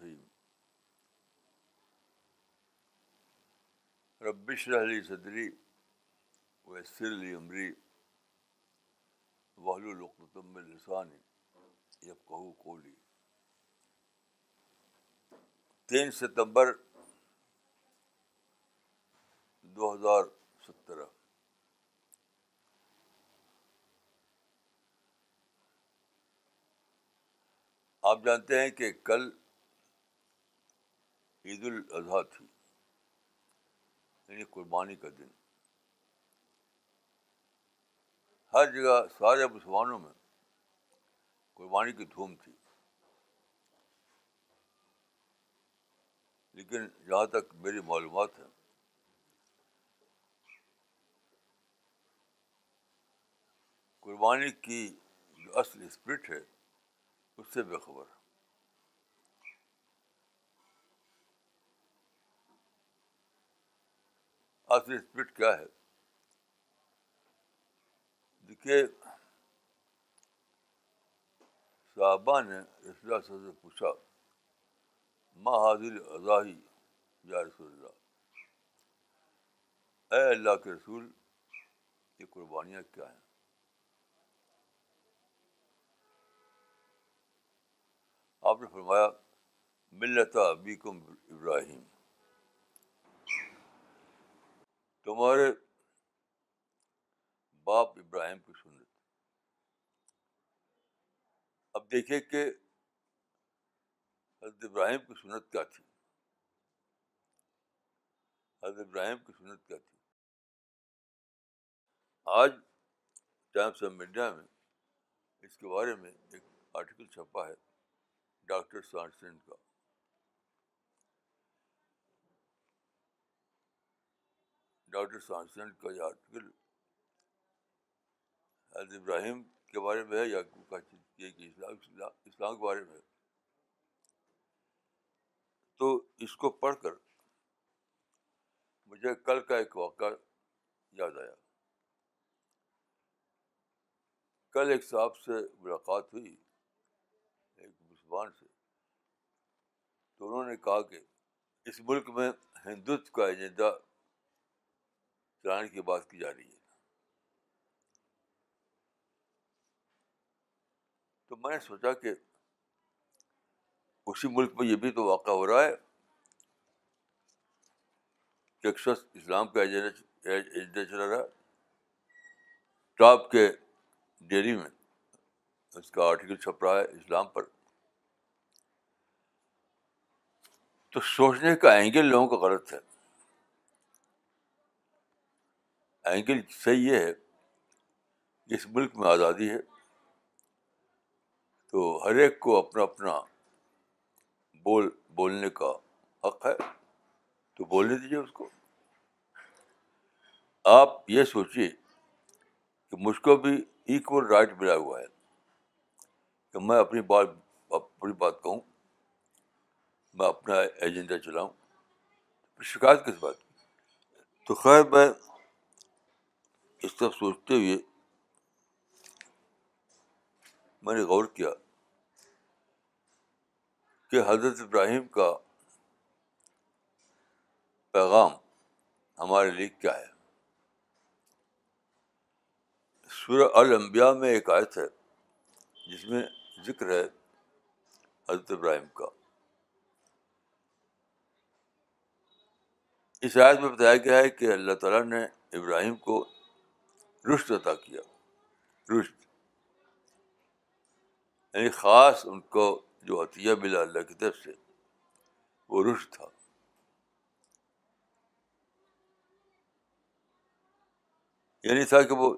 الرحیم ربش رحلی صدری ویسر علی السانی یب وطب لسانی تین ستمبر دو ہزار سترہ آپ جانتے ہیں کہ کل عید الاضحیٰ تھی یعنی قربانی کا دن ہر جگہ سارے مسلمانوں میں قربانی کی دھوم تھی لیکن جہاں تک میری معلومات ہے قربانی کی جو اصل اسپرٹ ہے اس سے خبر ہے اسپرٹ کیا ہے دیکھیے صحابہ نے رسول اللہ سے پوچھا ما حاضر اضاحی یا رسول اللہ اے اللہ کے رسول یہ قربانیاں کیا ہیں آپ نے فرمایا ملتا کم ابراہیم تمہارے باپ ابراہیم کی سنت اب دیکھے کہ حضرت ابراہیم کی سنت کیا تھی حضرت ابراہیم کی سنت کیا تھی آج ٹائمس آف انڈیا میں اس کے بارے میں ایک آرٹیکل چھپا ہے ڈاکٹر سانسن کا ڈاکٹر سانسن چند کا یہ آرٹیکل حضرت ابراہیم کے بارے میں ہے یا اسلام اسلام کے بارے میں ہے تو اس کو پڑھ کر مجھے کل کا ایک واقعہ یاد آیا کل ایک صاحب سے ملاقات ہوئی ایک مسلمان سے تو انہوں نے کہا کہ اس ملک میں ہندوتو کا ایجنڈا چلانے کی بات کی جا رہی ہے تو میں نے سوچا کہ اسی ملک میں یہ بھی تو واقعہ ہو رہا ہے کہ ایک شخص اسلام کا ایجنڈا چلا رہا ٹاپ کے ڈیری میں اس کا آرٹیکل چھپ رہا ہے اسلام پر تو سوچنے کا اینگل لوگوں کا غلط ہے اینگل صحیح یہ ہے جس ملک میں آزادی ہے تو ہر ایک کو اپنا اپنا بول بولنے کا حق ہے تو بولنے دیجیے اس کو آپ یہ سوچیے کہ مجھ کو بھی ایکول رائٹ ملا ہوا ہے کہ میں اپنی بات اپنی بات کہوں میں اپنا ایجنڈا چلاؤں شکایت کس بات کی تو خیر میں اس طرف سوچتے ہوئے میں نے غور کیا کہ حضرت ابراہیم کا پیغام ہمارے لیے کیا ہے سورہ الانبیاء میں ایک آیت ہے جس میں ذکر ہے حضرت ابراہیم کا اس آیت میں بتایا گیا ہے کہ اللہ تعالیٰ نے ابراہیم کو رشت عطا کیا رشت یعنی خاص ان کو جو عطیہ ملا اللہ کی طرف سے وہ رشت تھا یعنی تھا کہ وہ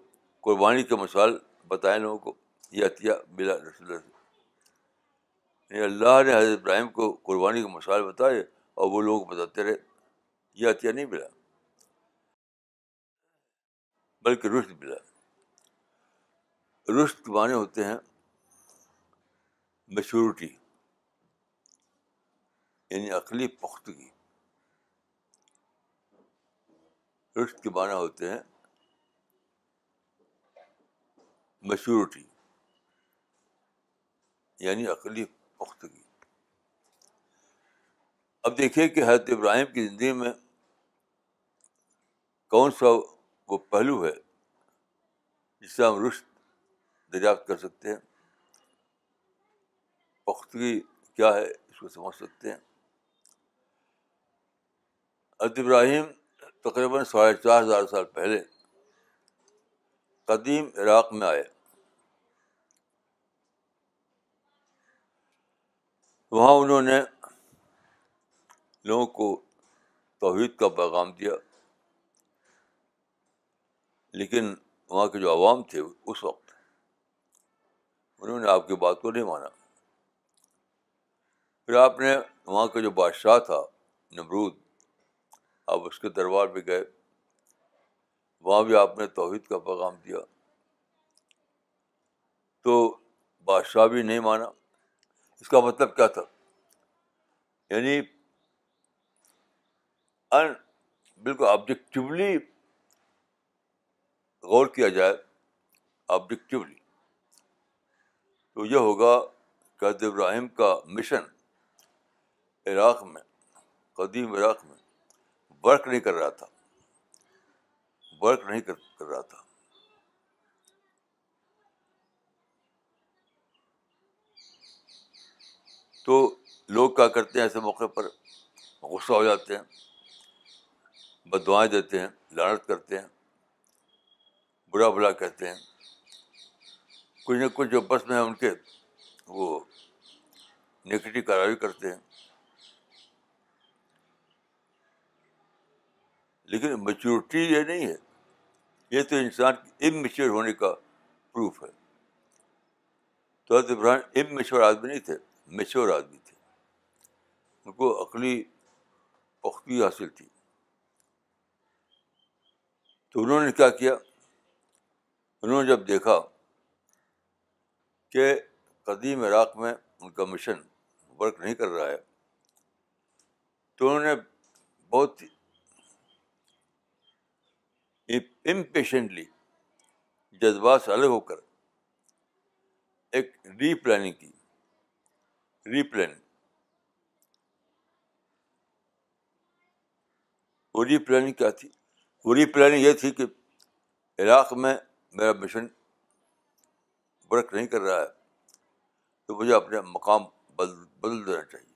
قربانی کے مثال بتائے لوگوں کو یہ عطیہ ملا رسول اللہ سے یعنی اللہ نے حضرت ابراہیم کو قربانی کے مسائل بتائے اور وہ لوگ بتاتے رہے یہ عطیہ نہیں ملا بلکہ رشت ملا کے معنی ہوتے ہیں میچورٹی یعنی عقلی پختگی کے معنی ہوتے ہیں میچورٹی یعنی عقلی پختگی اب دیکھیے کہ حضرت ابراہیم کی زندگی میں کون سا وہ پہلو ہے جس سے ہم رشت دریافت کر سکتے ہیں پختگی کیا ہے اس کو سمجھ سکتے ہیں ابراہیم تقریباً ساڑھے چار ہزار سال پہلے قدیم عراق میں آئے وہاں انہوں نے لوگوں کو توحید کا پیغام دیا لیکن وہاں کے جو عوام تھے اس وقت انہوں نے آپ کی بات کو نہیں مانا پھر آپ نے وہاں کا جو بادشاہ تھا نمرود آپ اس کے دربار پہ گئے وہاں بھی آپ نے توحید کا پیغام دیا تو بادشاہ بھی نہیں مانا اس کا مطلب کیا تھا یعنی ان بالکل آبجیکٹولی غور کیا جائے آبجیکٹیولی تو یہ ہوگا قید ابراہیم کا مشن عراق میں قدیم عراق میں ورک نہیں کر رہا تھا ورک نہیں کر رہا تھا تو لوگ کیا کرتے ہیں ایسے موقع پر غصہ ہو جاتے ہیں بدوائیں دیتے ہیں لانت کرتے ہیں برا بلا کہتے ہیں کچھ نہ کچھ جو بس میں ان کے وہ نگیٹو کاروائی کرتے ہیں لیکن میچورٹی یہ نہیں ہے یہ تو انسان ام میچور ہونے کا پروف ہے حضرت ابراہیم ام میچور آدمی نہیں تھے میچور آدمی تھے ان کو عقلی پختگی حاصل تھی تو انہوں نے کیا کیا انہوں نے جب دیکھا کہ قدیم عراق میں ان کا مشن ورک نہیں کر رہا ہے تو انہوں نے بہت امپیشنٹلی جذبات سے الگ ہو کر ایک ری پلاننگ کی ری پلاننگ وہ ری پلاننگ کیا تھی وہ ری پلاننگ یہ تھی کہ عراق میں میرا مشن ورک نہیں کر رہا ہے تو مجھے اپنے مقام بدل دینا چاہیے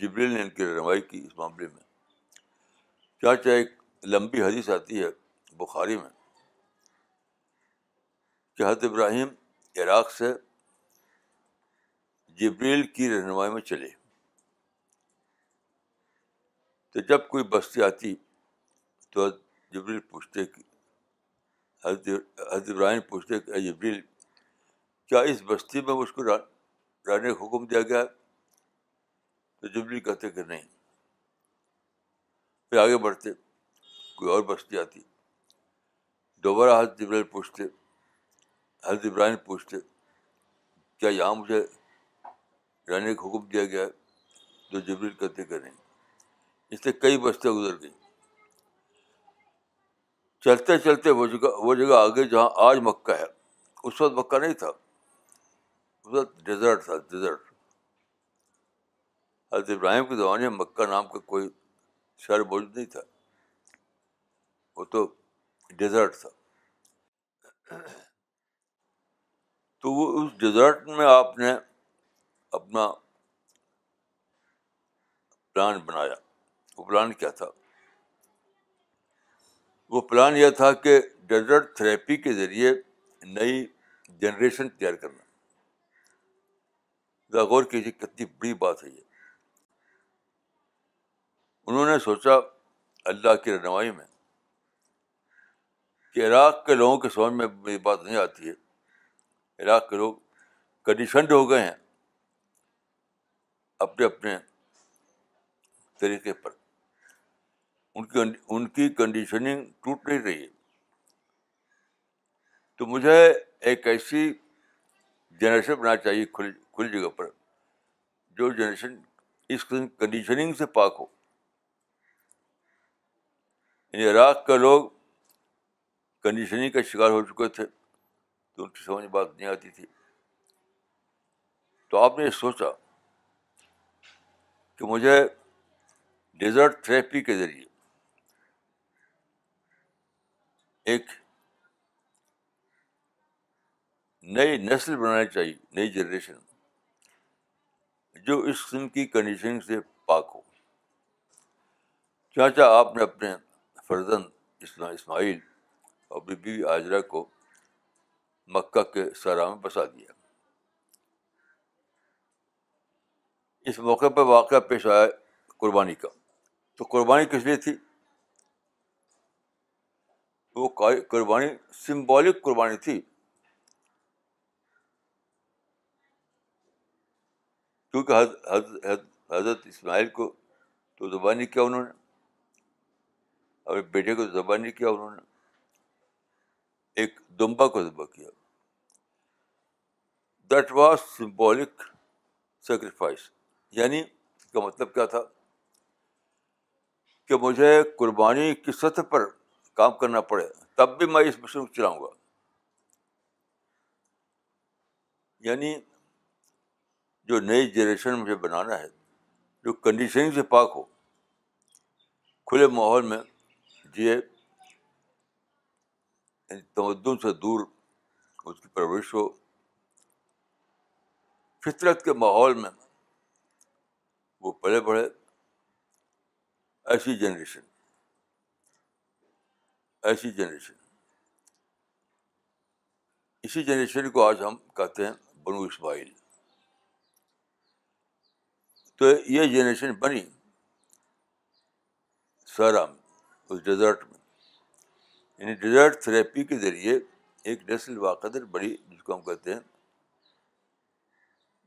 جبریل نے ان کی رہنمائی کی اس معاملے میں کیا چاہے ایک لمبی حدیث آتی ہے بخاری میں کہ حضرت ابراہیم عراق سے جبریل کی رہنمائی میں چلے تو جب کوئی بستی آتی تو جبریل پوچھتے کہ حضرت ابراہیم پوچھتے کہ جبریل کیا اس بستی میں اس کو رہنے کا حکم دیا گیا تو جبریل کہتے کہ نہیں پھر آگے بڑھتے کوئی اور بستی آتی دوبارہ حضرت ابراہیم پوچھتے حضرت ابراہیم پوچھتے کیا یہاں مجھے رہنے کا حکم دیا گیا تو جبریل کہتے کہ نہیں اس سے کئی بستیاں گزر گئیں چلتے چلتے وہ جگہ وہ جگہ آگے جہاں آج مکہ ہے اس وقت مکہ نہیں تھا اس وقت ڈیزرٹ تھا ڈیزرٹ حضرت ابراہیم کے زمانے میں مکہ نام کا کوئی شہر موجود نہیں تھا وہ تو ڈیزرٹ تھا تو وہ اس ڈیزرٹ میں آپ نے اپنا پلان بنایا وہ پلان کیا تھا وہ پلان یہ تھا کہ ڈیزرٹ تھراپی کے ذریعے نئی جنریشن تیار کرنا غور کیجیے کتنی بڑی بات ہے یہ انہوں نے سوچا اللہ کی رہنمائی میں کہ عراق کے لوگوں کے سمجھ میں یہ بات نہیں آتی ہے عراق کے لوگ کنڈیشنڈ ہو گئے ہیں اپنے اپنے طریقے پر ان کی ان کی کنڈیشننگ ٹوٹ نہیں رہی ہے تو مجھے ایک ایسی جنریشن بنانا چاہیے کھلی جگہ پر جو جنریشن اس کنڈیشننگ سے پاک ہو یعنی عراق کا لوگ کنڈیشننگ کا شکار ہو چکے تھے تو ان کی سمجھ بات نہیں آتی تھی تو آپ نے یہ سوچا کہ مجھے ڈیزرٹ تھریپی کے ذریعے ایک نئی نسل بنانی چاہیے نئی جنریشن جو اس قسم کی کنڈیشن سے پاک ہو چاچا آپ نے اپنے فرزند اسماعیل اور بی بی آجرا کو مکہ کے سرا میں بسا دیا اس موقع پہ واقعہ پیش آیا قربانی کا تو قربانی کس لیے تھی وہ قربانی سمبولک قربانی تھی کیونکہ حضرت اسماعیل کو تو زبانی کیا انہوں نے اور بیٹے کو زبانی کیا انہوں نے ایک دمبا کو ذبح کیا دیٹ واز سمبولک سیکریفائس یعنی اس کا مطلب کیا تھا کہ مجھے قربانی کی سطح پر کام کرنا پڑے تب بھی میں اس مشین کو چلاؤں گا یعنی جو نئی جنریشن مجھے بنانا ہے جو کنڈیشننگ سے پاک ہو کھلے ماحول میں جیے تمدن سے دور اس کی پرورش ہو فطرت کے ماحول میں وہ پلے پڑھے ایسی جنریشن ایسی جنریشن اسی جنریشن کو آج ہم کہتے ہیں بنو اسماعیل تو یہ جنریشن بنی سارا اس ڈیزرٹ میں یعنی ڈیزرٹ تھراپی کے ذریعے ایک نسل واقع بڑی جس کو ہم کہتے ہیں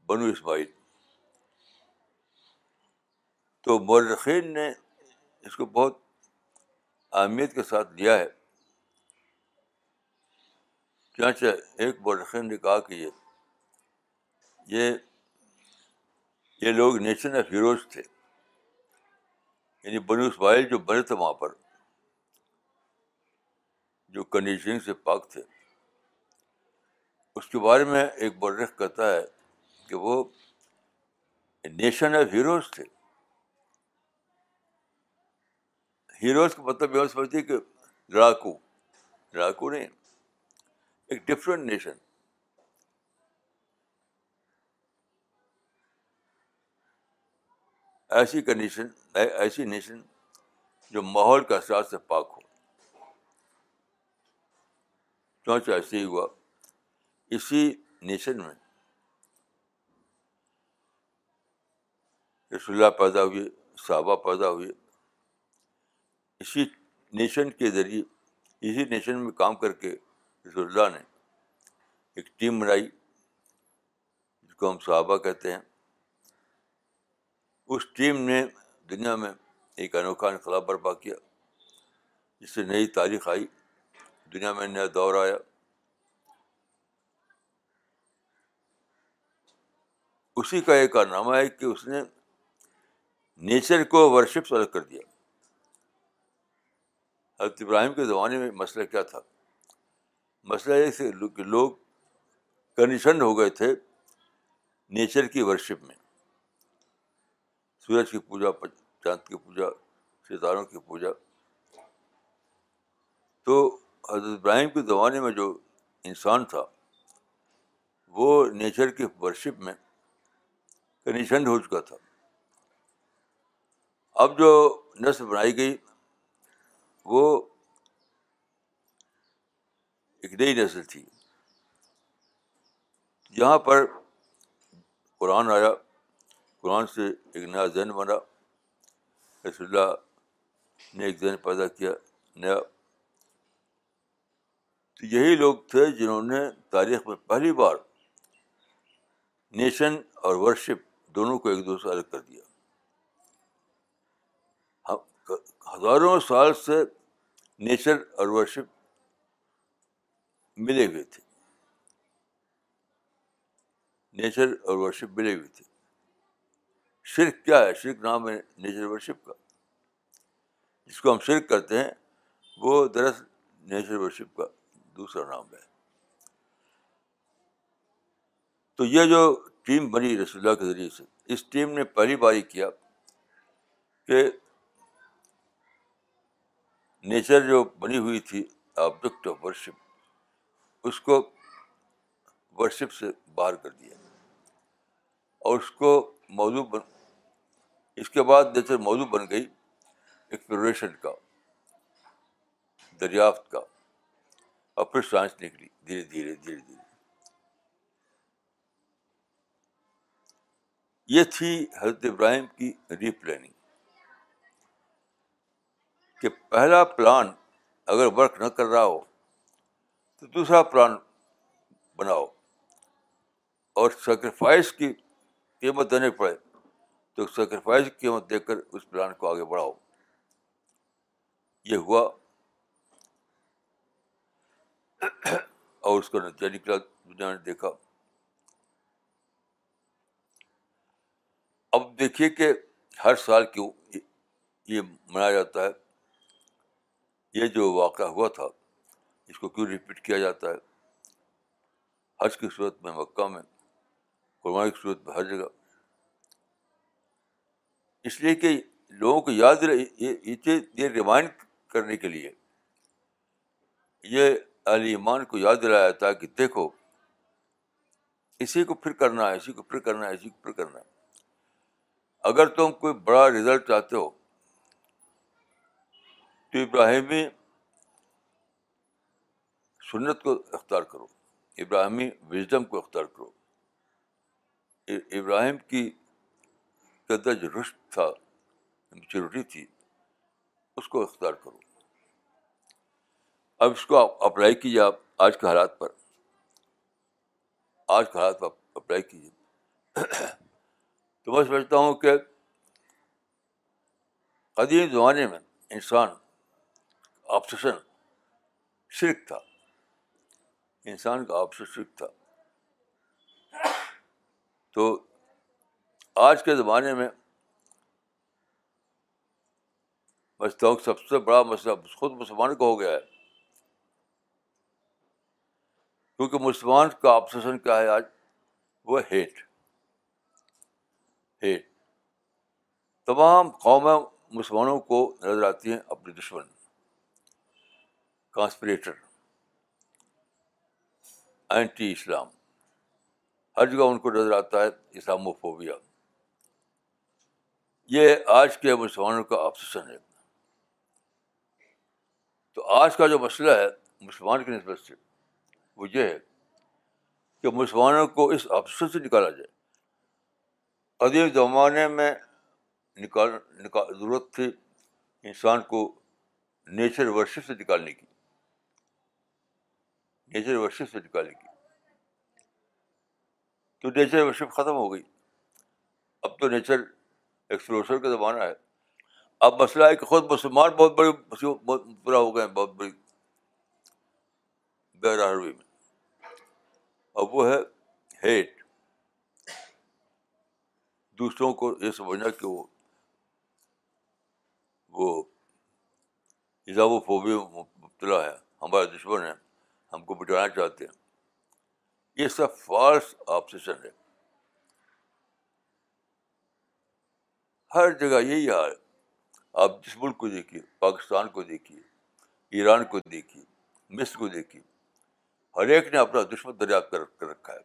بنو اسماعیل تو مورخین نے اس کو بہت اہمیت کے ساتھ لیا ہے ایک برخین نے کہا کہ یہ یہ یہ لوگ نیشن آف ہیروز تھے یعنی بنو اسماعیل جو بنے تھے وہاں پر جو کنڈیشن سے پاک تھے اس کے بارے میں ایک برخ کہتا ہے کہ وہ نیشن آف ہیروز تھے ہیروز کا مطلب یہ سمجھتے سمجھتی ہے کہ لڑاکو لڑاکو نہیں ایک ڈفرینٹ نیشن ایسی کنڈیشن ایسی نیشن جو ماحول کا اثرات سے پاک ہو چونچہ ایسے ہی ہوا اسی نیشن میں رسول پیدا ہوئے صحابہ پیدا ہوئے اسی نیشن کے ذریعے اسی نیشن میں کام کر کے رسول اللہ نے ایک ٹیم بنائی جس کو ہم صحابہ کہتے ہیں اس ٹیم نے دنیا میں ایک انوکھا انقلاب برپا کیا جس سے نئی تاریخ آئی دنیا میں نیا دور آیا اسی کا یہ کارنامہ ہے کہ اس نے نیچر کو سے الگ کر دیا حضرت ابراہیم کے زمانے میں مسئلہ کیا تھا مسئلہ یہ تھا کہ لوگ کنڈیشنڈ ہو گئے تھے نیچر کی ورشپ میں سورج کی پوجا چاند کی پوجا ستاروں کی پوجا تو حضرت ابراہیم کے زمانے میں جو انسان تھا وہ نیچر کی ورشپ میں کنڈیشنڈ ہو چکا تھا اب جو نسل بنائی گئی وہ ایک نئی نسل تھی جہاں پر قرآن آیا قرآن سے ایک نیا ذہن بنا رس اللہ نے ایک ذہن پیدا کیا نیا تو یہی لوگ تھے جنہوں نے تاریخ میں پہلی بار نیشن اور ورشپ دونوں کو ایک دوسرے سے الگ کر دیا ہزاروں سال سے نیچر اور ورشپ ملے ہوئے تھے نیچر اور ورشپ ملے ہوئے تھے شرک کیا ہے شرک نام ہے نیچر ورشپ کا جس کو ہم شرک کرتے ہیں وہ دراصل نیچر ورشپ کا دوسرا نام ہے تو یہ جو ٹیم بنی رسول اللہ کے ذریعے سے اس ٹیم نے پہلی بار کیا کہ نیچر جو بنی ہوئی تھی آبجیکٹ آف ورشپ اس کو ورشپ سے باہر کر دیا اور اس کو موضوع بن اس کے بعد نیچر موضوع بن گئی ایکسپلوریشن کا دریافت کا اور پھر سائنس نکلی دھیرے دھیرے دھیرے دھیرے یہ تھی حضرت ابراہیم کی ری پلاننگ کہ پہلا پلان اگر ورک نہ کر رہا ہو تو دوسرا پلان بناؤ اور سیکریفائس کی قیمت دینے پڑے تو سیکریفائس کی قیمت دے کر اس پلان کو آگے بڑھاؤ یہ ہوا اور اس کا نتیجہ نکلا دنیا نے دیکھا اب دیکھیے کہ ہر سال کیوں یہ منایا جاتا ہے یہ جو واقعہ ہوا تھا اس کو کیوں ریپیٹ کیا جاتا ہے حج کی صورت میں مکہ میں قرآن کی صورت میں ہر جگہ اس لیے کہ لوگوں کو یاد رہے یہ ریمائنڈ کرنے کے لیے یہ ایمان کو یاد دلایا تھا کہ دیکھو اسی کو پھر کرنا ہے اسی کو پھر کرنا ہے اسی کو پھر کرنا ہے اگر تم کوئی بڑا ریزلٹ چاہتے ہو تو ابراہیمی سنت کو اختیار کرو ابراہیمی وزڈم کو اختیار کرو ابراہیم کی جو رشت تھا میچورٹی یعنی تھی اس کو اختیار کرو اب اس کو آپ اپلائی کیجیے آپ آج کے حالات پر آج کے حالات پر اپلائی کیجیے تو میں سمجھتا ہوں کہ قدیم زمانے میں انسان آپسیشن شرک تھا انسان کا آپس شرک تھا تو آج کے زمانے میں ہوں سب سے بڑا مسئلہ خود مسلمان کا ہو گیا ہے کیونکہ مسلمان کا آپسیشن کیا ہے آج وہ ہیٹ ہیٹ تمام قومیں مسلمانوں کو نظر آتی ہیں اپنے دشمن کانسپریٹر اینٹی اسلام ہر جگہ ان کو نظر آتا ہے اسلاموفوبیا یہ آج کے مسلمانوں کا آپسیشن ہے تو آج کا جو مسئلہ ہے مسلمان کی نسبت سے وہ یہ ہے کہ مسلمانوں کو اس آپسیشن سے نکالا جائے قدیم زمانے میں نکال نکال ضرورت تھی انسان کو نیچر ورشپ سے نکالنے کی نیچر ورشپ سے نکالے گی تو نیچر ورشپ ختم ہو گئی اب تو نیچر ایکسپلوشن کا زمانہ ہے اب مسئلہ ہے کہ خود مسلمان بہت بڑے برا ہو گئے ہیں بہت بڑی بہرحروی میں اب وہ ہے ہیٹ دوسروں کو یہ سمجھنا کہ وہ وہ و فوبی مبتلا ہے ہمارا دشمن ہے ہم کو بٹانا چاہتے ہیں یہ سب فالس آپسیشن ہے ہر جگہ یہی حال آپ جس ملک کو دیکھیے پاکستان کو دیکھیے ایران کو دیکھیے مصر کو دیکھیے ہر ایک نے اپنا دشمن دریافت کر رکھا ہے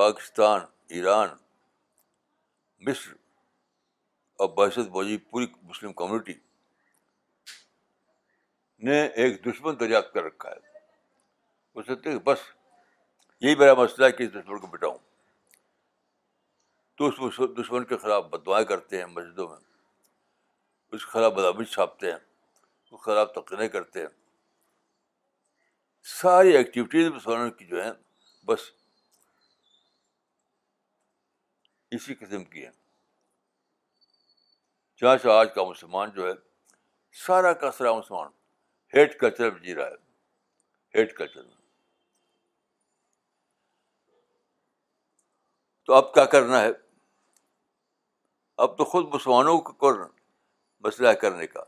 پاکستان ایران مصر اور بحث بوجی پوری مسلم کمیونٹی نے ایک دشمن دریافت کر رکھا ہے وہ سوچتے کہ بس یہی میرا مسئلہ ہے کہ اس دشمن کو بٹاؤں تو اس دشمن کے خلاف بدوائیں کرتے ہیں مسجدوں میں اس کے خلاف بدامش چھاپتے ہیں اس کے خلاف تقریر کرتے ہیں ساری ایکٹیویٹیز مسلمانوں کی جو ہیں بس اسی قسم کی ہیں جہاں سے آج کا مسلمان جو ہے سارا کا سارا مسلمان ہیٹ جی رہا ہے تو اب کیا کرنا ہے اب تو خود مسلمانوں کو مسئلہ کرنے کا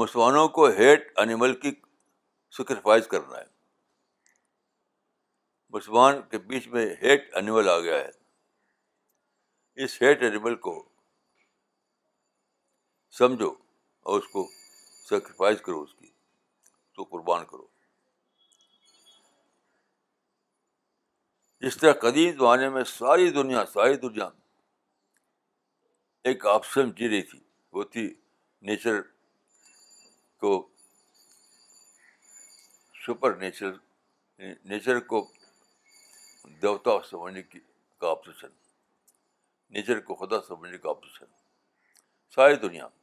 مسلمانوں کو ہیٹ انیمل کی سیکریفائز کرنا ہے مسلمان کے بیچ میں ہیٹ انیمل آ گیا ہے اس ہیٹ انیمل کو سمجھو اور اس کو سیکریفائز کرو اس کی تو قربان کرو جس طرح قدیم زمانے میں ساری دنیا ساری دنیا ایک آپشن جی رہی تھی وہ تھی نیچر کو سپر نیچر نیچر کو دیوتا سمجھنے کی کا آپزیشن نیچر کو خدا سمجھنے کا آپزیشن ساری دنیا میں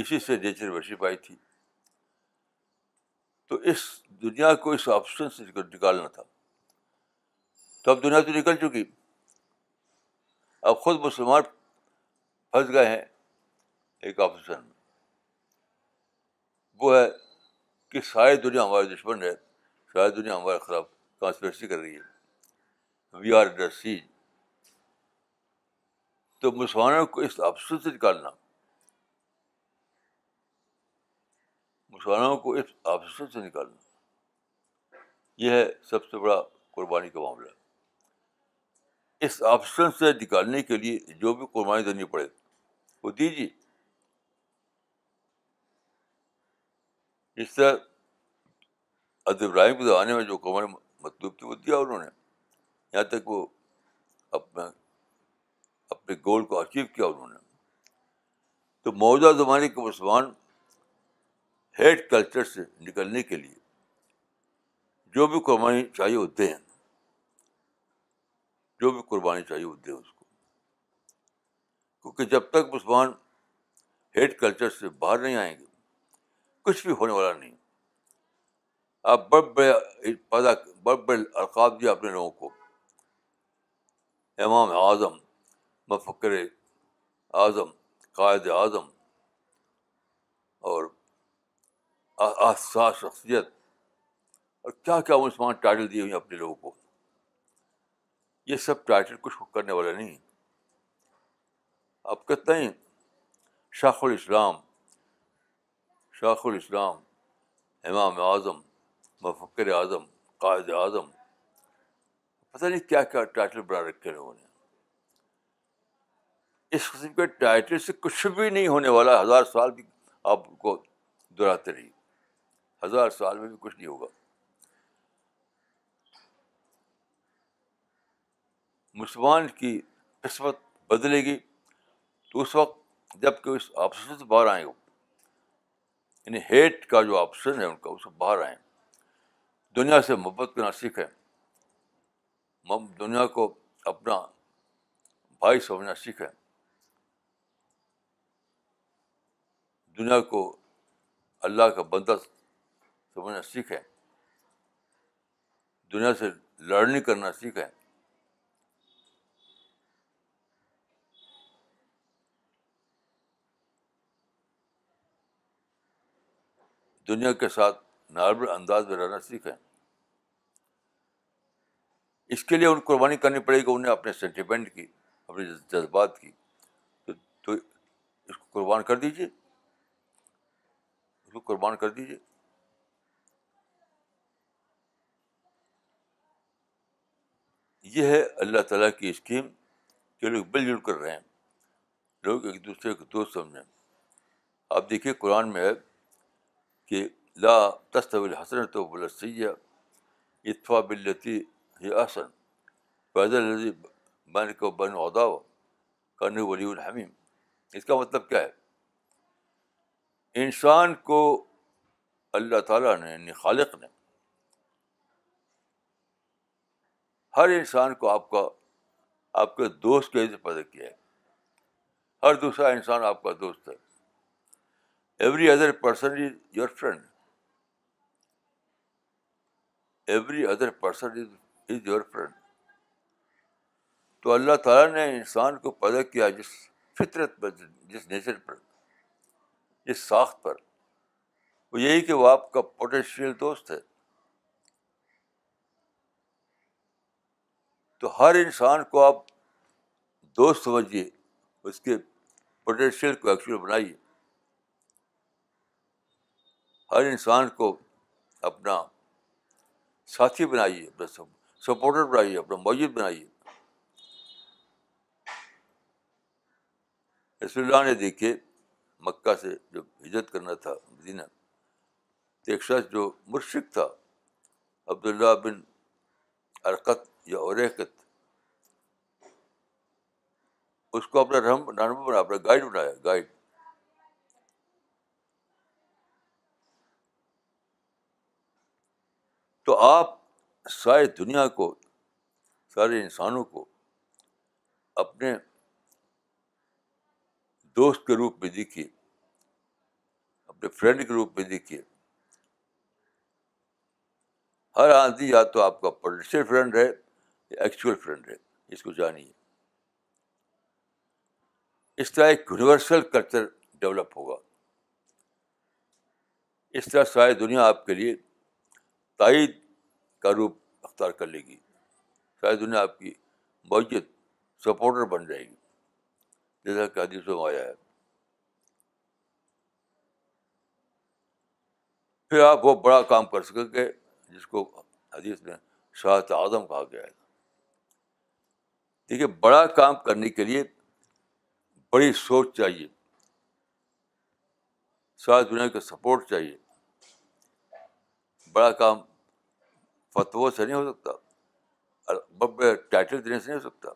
اسی سے نیچر ورشپ پائی تھی تو اس دنیا کو اس آپشن سے نکالنا تھا تو اب دنیا تو نکل چکی اب خود مسلمان پھنس گئے ہیں ایک آپشن میں وہ ہے کہ ساری دنیا ہمارے دشمن ہے ساری دنیا ہمارے خلاف کانسپریسی کر رہی ہے وی آر ڈر سیج تو مسلمانوں کو اس آپشن سے نکالنا مسلمانوں کو اس آفسن سے نکالنا یہ ہے سب سے بڑا قربانی کا معاملہ اس آپشن سے نکالنے کے لیے جو بھی قربانی دینی پڑے وہ دیجیے اس طرح ابراہیم کے زمانے میں جو قربانی مطلوب تھی وہ دیا انہوں نے یہاں تک وہ اپنا اپنے گول کو اچیو کیا انہوں نے تو موجودہ زمانے کے مسلمان ہیٹ کلچر سے نکلنے کے لیے جو بھی قربانی چاہیے وہ دیں جو بھی قربانی چاہیے وہ دیں اس کو کیونکہ جب تک مسلمان ہیٹ کلچر سے باہر نہیں آئیں گے کچھ بھی ہونے والا نہیں آپ بڑے بڑے پیدا بڑے بڑے القاب دیا اپنے لوگوں کو امام اعظم مفکر اعظم قائد اعظم اور احساس شخصیت اور کیا کیا مسلمان ٹائٹل دیے ہوئے اپنے لوگوں کو یہ سب ٹائٹل کچھ کرنے والا نہیں آپ کہتے ہیں شاخ الاسلام شاخ الاسلام امام اعظم مفکر اعظم قائد اعظم پتہ نہیں کیا کیا ٹائٹل بنا رکھے لوگوں نے اس قسم کے ٹائٹل سے کچھ بھی نہیں ہونے والا ہزار سال بھی آپ کو دہراتے رہیے ہزار سال میں بھی کچھ نہیں ہوگا مسلمان کی قسمت بدلے گی تو اس وقت جب کہ اس آپشن سے باہر آئیں وہ یعنی ہیٹ کا جو آپشن ہے ان کا اس سے باہر آئیں دنیا سے محبت کرنا سیکھیں دنیا کو اپنا بھائی سمجھنا سیکھیں دنیا کو اللہ کا بندہ سمجھنا سیکھیں دنیا سے لڑنی کرنا سیکھیں دنیا کے ساتھ نارمل انداز میں رہنا سیکھیں اس کے لیے ان قربانی کرنی پڑے گی انہیں اپنے سینٹیمنٹ کی اپنے جذبات کی تو اس کو قربان کر دیجیے اس کو قربان کر دیجیے یہ ہے اللہ تعالیٰ کی اسکیم کہ لوگ مل جل کر رہیں لوگ ایک دوسرے کو دوست سمجھیں آپ دیکھیے قرآن میں ہے کہ لا تصو الحسن تو بل اطفا اتفا ہی احسن پیدل بن کو بن ادا ون ولی الحمیم اس کا مطلب کیا ہے انسان کو اللہ تعالیٰ نے یعنی خالق نے ہر انسان کو آپ کا آپ کے دوست کے حضرت پیدا کیا ہے ہر دوسرا انسان آپ کا دوست ہے every other person is your friend every other person is is your friend تو اللہ تعالیٰ نے انسان کو پیدا کیا جس فطرت پر جس نیچر پر جس ساخت پر وہ یہی کہ وہ آپ کا پوٹینشیل دوست ہے تو ہر انسان کو آپ دوست سمجھیے اس کے پوٹینشیل کو ایکچوئل بنائیے ہر انسان کو اپنا ساتھی بنائیے اپنا سپورٹر بنائیے اپنا موجود بنائیے رسول اللہ نے دیکھے مکہ سے جب ہجرت کرنا تھا مدینہ تو ایک شخص جو مرشق تھا عبداللہ بن ارقت یا اور اس کو اپنا رحم رہنما بنا اپنا گائڈ بنایا گائڈ تو آپ ساری دنیا کو سارے انسانوں کو اپنے دوست کے روپ میں دیکھیے اپنے فرینڈ کے روپ میں دیکھیے ہر آدمی یا تو آپ کا پولیٹیشن فرینڈ ہے ایکچوئل فرینڈ ہے اس کو جانیے اس طرح ایک یونیورسل کلچر ڈیولپ ہوگا اس طرح ساری دنیا آپ کے لیے تائید کا روپ اختیار کر لے گی ساری دنیا آپ کی معیت سپورٹر بن جائے گی جیسا کہ حدیث آیا ہے پھر آپ وہ بڑا کام کر سکیں گے جس کو حدیث میں شاہ اعظم کہا گیا ہے دیکھیے بڑا کام کرنے کے لیے بڑی سوچ چاہیے ساری دنیا کا سپورٹ چاہیے بڑا کام فتو سے نہیں ہو سکتا ٹائٹل دینے سے نہیں ہو سکتا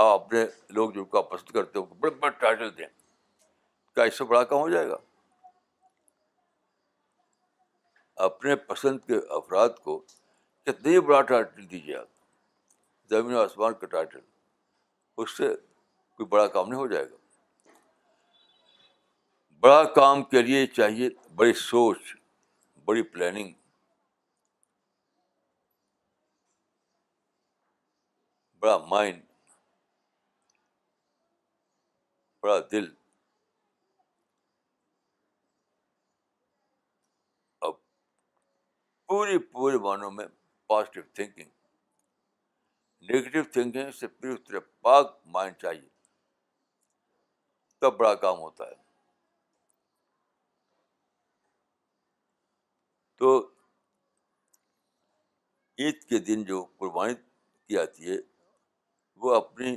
آپ اپنے لوگ جو کو پسند کرتے ہو بڑے بڑے ٹائٹل دیں کیا اس سے بڑا کام ہو جائے گا اپنے پسند کے افراد کو کتنے بڑا ٹائٹل دیجیے آپ زمین و آسمان کا ٹائٹل اس سے کوئی بڑا کام نہیں ہو جائے گا بڑا کام کے لیے چاہیے بڑی سوچ بڑی پلاننگ بڑا مائنڈ بڑا دل اب پوری پوری معنوں میں پازیٹیو تھنکنگ نگیٹو تھنکنگ سے پھر پاک مائنڈ چاہیے تب بڑا کام ہوتا ہے تو عید کے دن جو قربانی کی آتی ہے وہ اپنی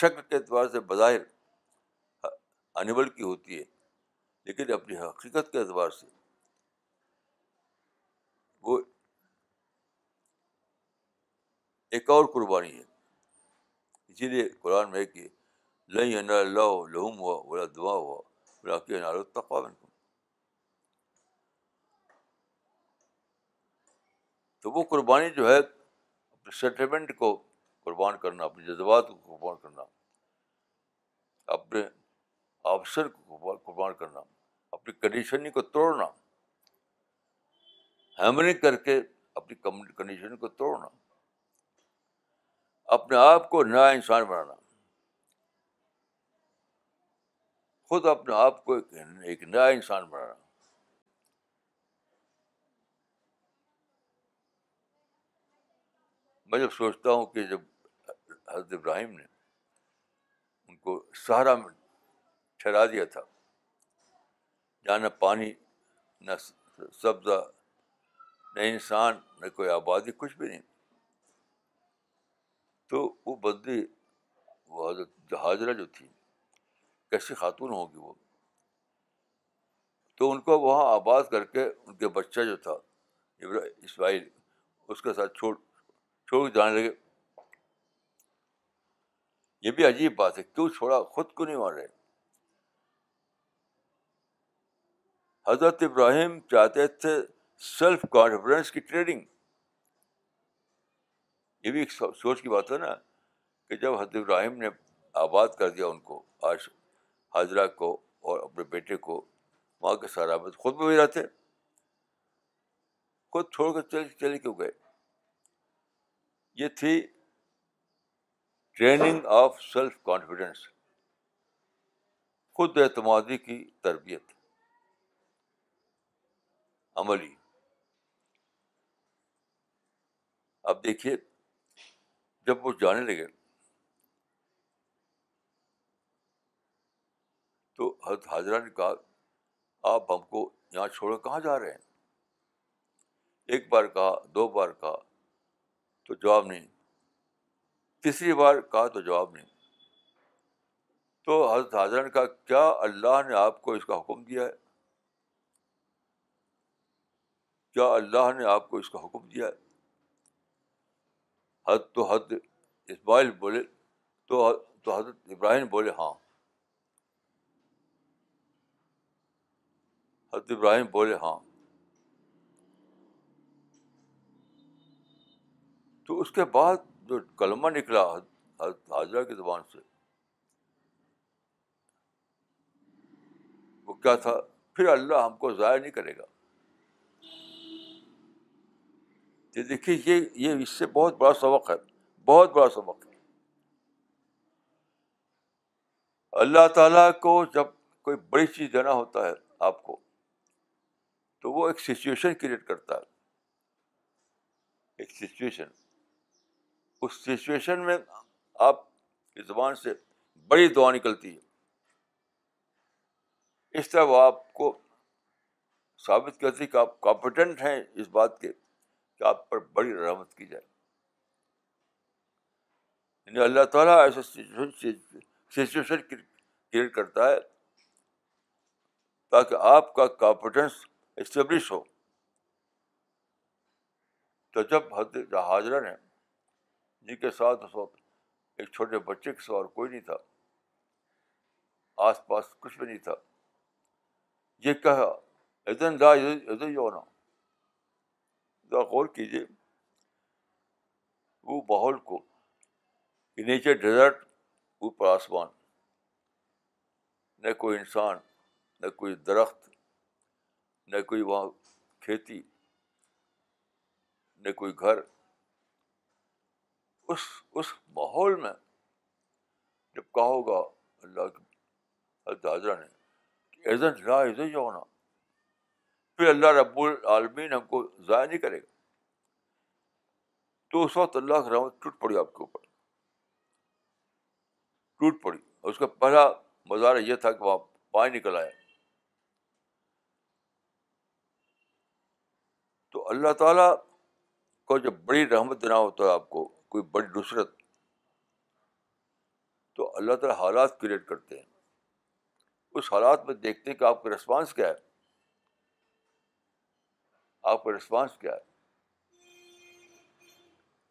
شکل کے اعتبار سے بظاہر انیبل کی ہوتی ہے لیکن اپنی حقیقت کے اعتبار سے وہ ایک اور قربانی ہے اسی لیے قرآن ہے کہ اللہ لہم ہوا بولا دعا ہوا بولا تو وہ قربانی جو ہے اپنے سیٹلمنٹ کو قربان کرنا اپنے جذبات کو قربان کرنا اپنے آفسر کو قربان کرنا اپنی کنڈیشننگ کو توڑنا ہیمرنگ کر کے اپنی کنڈیشن کو توڑنا اپنے آپ کو نیا انسان بنانا خود اپنے آپ کو ایک نیا انسان بنانا میں جب سوچتا ہوں کہ جب حضرت ابراہیم نے ان کو سہارا میں ٹھہرا دیا تھا جہاں نہ پانی نہ سبزہ نہ انسان نہ کوئی آبادی کچھ بھی نہیں تو وہ بندی وہ حضرت ہاجرہ جو تھی کیسی خاتون ہوگی وہ تو ان کو وہاں آباد کر کے ان کے بچہ جو تھا اسرائیل اس کے ساتھ چھوڑ چھوڑ کے لگے یہ بھی عجیب بات ہے کیوں چھوڑا خود کو نہیں مان رہے حضرت ابراہیم چاہتے تھے سیلف کانفیڈنس کی ٹریننگ یہ بھی ایک سوچ کی بات ہے نا کہ جب حضرت ابراہیم نے آباد کر دیا ان کو آج حاضرہ کو اور اپنے بیٹے کو وہاں کے سارا آباد خود بھی رہتے خود چھوڑ کر چلے چلے کیوں گئے یہ تھی ٹریننگ آف سیلف کانفیڈینس خود اعتمادی کی تربیت عملی اب دیکھیے جب وہ جانے لگے تو حضرت حاضرہ نے کہا آپ ہم کو یہاں چھوڑے کہاں جا رہے ہیں ایک بار کہا دو بار کہا تو جواب نہیں تیسری بار کہا تو جواب نہیں تو حضرت حاضرہ نے کہا کیا اللہ نے آپ کو اس کا حکم دیا ہے کیا اللہ نے آپ کو اس کا حکم دیا ہے حد تو حد اسماعیل بولے تو تو حضرت ابراہیم بولے ہاں حضرت ابراہیم بولے ہاں تو اس کے بعد جو کلمہ نکلا حضرت حاضرہ کی زبان سے وہ کیا تھا پھر اللہ ہم کو ضائع نہیں کرے گا دیکھیے یہ یہ اس سے بہت بڑا سبق ہے بہت بڑا سبق ہے اللہ تعالیٰ کو جب کوئی بڑی چیز دینا ہوتا ہے آپ کو تو وہ ایک سچویشن کریٹ کرتا ہے ایک سچویشن اس سچویشن میں آپ کی زبان سے بڑی دعا نکلتی ہے اس طرح وہ آپ کو ثابت کرتی کہ آپ کمپٹنٹ ہیں اس بات کے کہ آپ پر بڑی رحمت کی جائے یعنی اللہ تعالیٰ ایسا سچویشن کریٹ کرتا ہے تاکہ آپ کا کانفیڈینس اسٹیبلش ہو تو حد حاضرہ نے جن کے ساتھ اس وقت ایک چھوٹے بچے کے سوار کوئی نہیں تھا آس پاس کچھ بھی نہیں تھا یہ کہا ادن دا ادھر ہی ہونا غور کیجیے وہ ماحول کو نیچر ڈیزرٹ اوپر آسمان نہ کوئی انسان نہ کوئی درخت نہ کوئی وہاں کھیتی نہ کوئی گھر اس اس ماحول میں جب کہا ہوگا اللہ حضرت حاضرہ نے ایزن لا ایزن جو ہونا پھر اللہ رب العالمین ہم کو ضائع نہیں کرے گا تو اس وقت اللہ کی رحمت ٹوٹ پڑی آپ کے اوپر ٹوٹ پڑی اس کا پہلا مظاہرہ یہ تھا کہ وہاں پانی نکل آیا تو اللہ تعالیٰ کو جب بڑی رحمت دینا ہوتا ہے آپ کو کوئی بڑی نصرت تو اللہ تعالیٰ حالات کریٹ کرتے ہیں اس حالات میں دیکھتے ہیں کہ آپ کا ریسپانس کیا ہے آپ کا رسپانس کیا ہے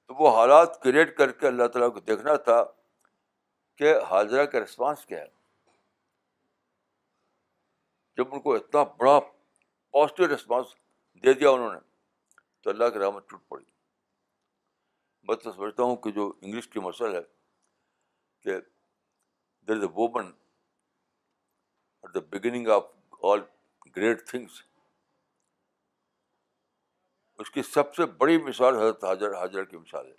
تو وہ حالات کریٹ کر کے اللہ تعالیٰ کو دیکھنا تھا کہ حاضرہ کا رسپانس کیا ہے جب ان کو اتنا بڑا پازیٹیو رسپانس دے دیا انہوں نے تو اللہ کی رحمت ٹوٹ پڑی میں تو سمجھتا ہوں کہ جو انگلش کی مسل ہے کہ there is a woman at the beginning of all great things اس کی سب سے بڑی مثال حضرت حاضر حاضر کی مثال ہے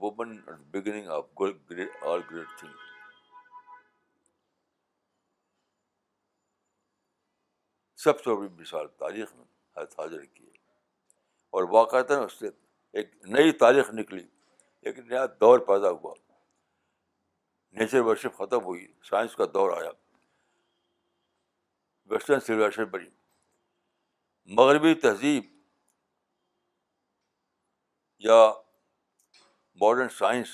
woman beginning of great great all thing سب سے بڑی مثال تاریخ میں حضرت حاضر کی ہے اور واقعات ایک نئی تاریخ نکلی ایک نیا دور پیدا ہوا نیچر ورشپ ختم ہوئی سائنس کا دور آیا ویسٹرن سولیشن بنی مغربی تہذیب یا ماڈرن سائنس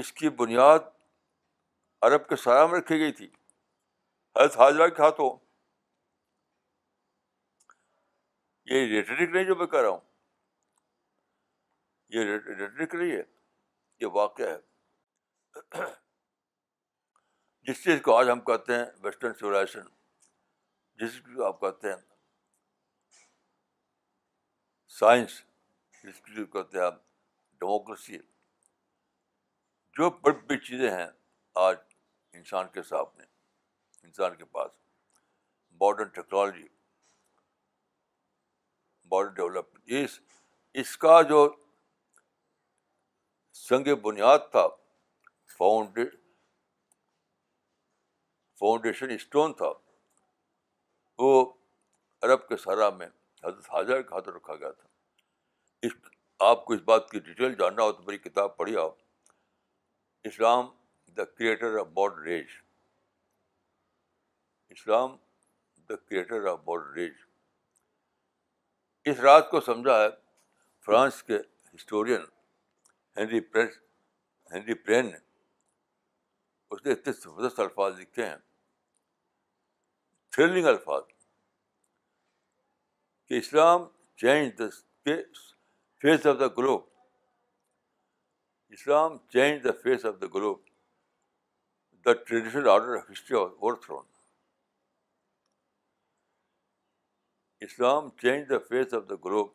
اس کی بنیاد عرب کے سارا میں رکھی گئی تھی حضرت حاضرہ کے ہاتھوں یہ ریٹرک نہیں جو میں کہہ رہا ہوں یہ ریٹرک نہیں ہے یہ واقعہ ہے جس چیز کو آج ہم کہتے ہیں ویسٹرن سولاشن جس کو آپ کہتے ہیں سائنس جس کو کہتے ہیں آپ ڈیموکریسی جو بڑی بڑی چیزیں ہیں آج انسان کے سامنے انسان کے پاس ماڈرن ٹیکنالوجی ماڈرن ڈیولپمنٹ اس اس کا جو سنگ بنیاد تھا فاؤنڈیڈ فاؤنڈیشن اسٹون تھا وہ عرب کے سارا میں حضرت حاضر کے ہاتھ رکھا گیا تھا اس آپ کو اس بات کی ڈیٹیل جاننا ہو تو میری کتاب پڑھی آپ Islam the creator of rage Islam the creator of rage اس رات کو سمجھا ہے فرانس کے ہسٹورین ہینری ہینری پرین نے اس نے اتنے زبردست الفاظ لکھے ہیں تھریلنگ الفاظ کہ Islam change the face of the globe Islam change the face of the globe the traditional order of history overthrown Islam change the face of the globe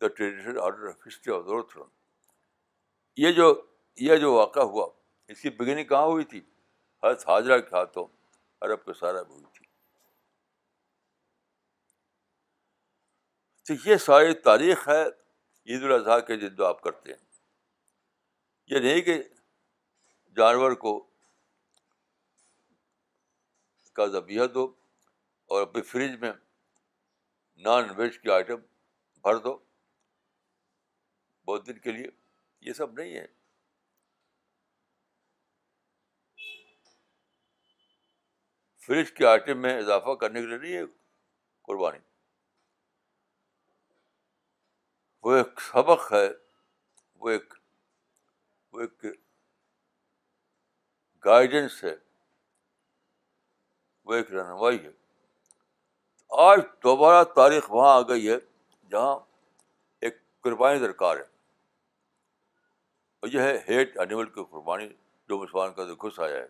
the traditional order of history of over یہ جو یہ جو واقعہ ہوا اس کی beginning کہاں ہوئی تھی حضرت حاضرہ کے ہاتھوں عرب کے سارا تو یہ ساری تاریخ ہے عید الاضحیٰ کے جد جو آپ کرتے ہیں یہ نہیں کہ جانور کو کا ذبیہ دو اور اپنے فریج میں نان ویج کے آئٹم بھر دو بہت دن کے لیے یہ سب نہیں ہے فریج کے آئٹم میں اضافہ کرنے کے نہیں ہے قربانی وہ ایک سبق ہے وہ ایک وہ ایک گائیڈنس ہے وہ ایک رہنمائی ہے آج دوبارہ تاریخ وہاں آ گئی ہے جہاں ایک قربانی درکار ہے اور یہ ہے ہیٹ انیمل کی قربانی جو مسلمان کا گھس آیا ہے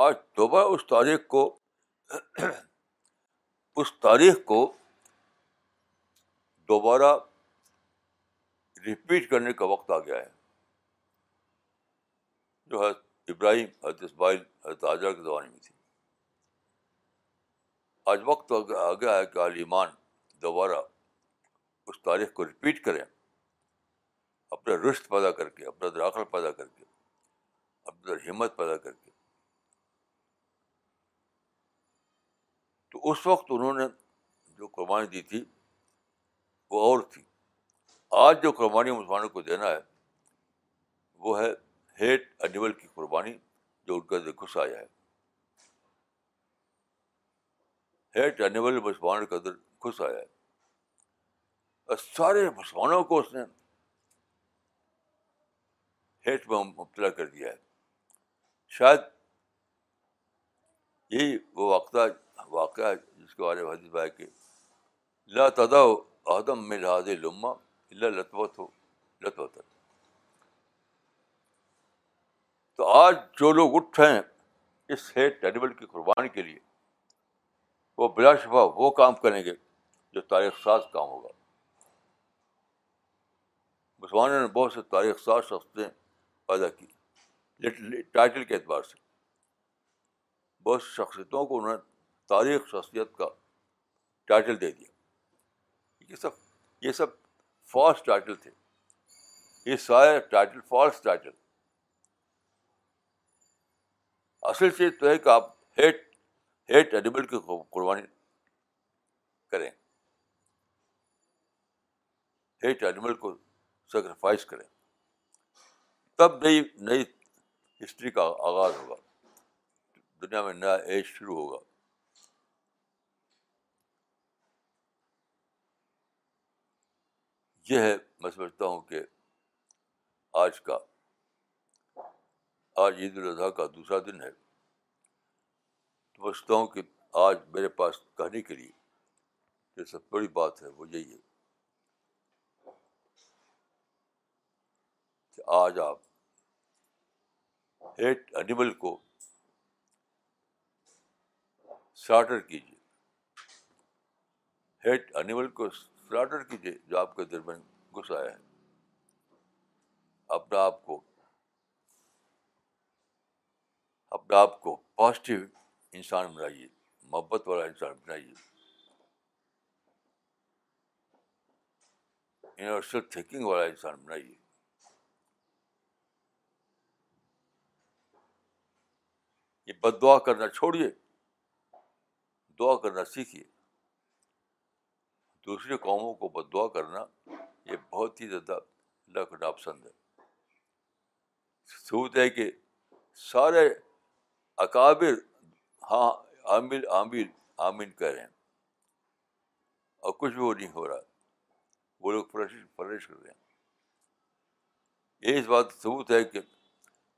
آج دوبارہ اس تاریخ کو اس تاریخ کو دوبارہ رپیٹ کرنے کا وقت آ گیا ہے جو حضرت ابراہیم حضرت اسماعیل حضرت آجر کے زمانے میں تھی آج وقت آ گیا ہے کہ عالمان دوبارہ اس تاریخ کو رپیٹ کریں اپنا رشت پیدا کر کے اپنا دراخل پیدا کر کے اپنا ہمت پیدا کر کے اس وقت انہوں نے جو قربانی دی تھی وہ اور تھی آج جو قربانی مسلمانوں کو دینا ہے وہ ہے ہیٹ انیول کی قربانی جو ان کا اندر گھس آیا ہے ہیٹ انیول مسلمانوں کے اندر گھس آیا ہے سارے مسلمانوں کو اس نے ہیٹ میں مبتلا کر دیا ہے شاید یہی وہ واقعہ واقعہ جس کے بارے میں حدیث بھائی کہ لا تدا عدم میں لحاظ لما اللہ لطبت ہو لطبت تو آج جو لوگ اٹھ ہیں اس ہیٹ اینیمل کی قربانی کے لیے وہ بلا شفا وہ کام کریں گے جو تاریخ ساز کام ہوگا مسلمانوں نے بہت سے تاریخ ساز شخصیں پیدا کی ٹائٹل کے اعتبار سے بہت شخصیتوں کو انہوں نے تاریخ شخصیت کا ٹائٹل دے دیا یہ سب یہ سب فالس ٹائٹل تھے یہ سارے ٹائٹل فالس ٹائٹل اصل چیز تو ہے کہ آپ ہیٹ ہیٹ اینیمل کی قربانی کریں ہیٹ اینیمل کو سیکریفائس کریں تب نئی نئی ہسٹری کا آغاز ہوگا دنیا میں نیا ایج شروع ہوگا یہ ہے میں سمجھتا ہوں کہ آج کا آج عید الاضحیٰ کا دوسرا دن ہے تو سمجھتا ہوں کہ آج میرے پاس کہنے کے لیے جو سب بڑی بات ہے وہ یہی ہے کہ آج آپ ہیٹ اینیمل کو سارٹر کیجیے ہیٹ کو کیجیے جو آپ کے درمیان آیا ہے آپ آپ کو کو پازیٹیو انسان بنائیے محبت والا انسان بنائیے یونیورسل تھنکنگ والا انسان بنائیے یہ بد دعا کرنا چھوڑیے دعا کرنا سیکھیے دوسری قوموں کو بد دعا کرنا یہ بہت ہی زیادہ اللہ کو ناپسند ہے ثبوت ہے کہ سارے اکابر ہاں عامر عامر آمین کہہ رہے ہیں اور کچھ بھی وہ نہیں ہو رہا وہ لوگ فرش پرش کر رہے ہیں یہ اس بات ثبوت ہے کہ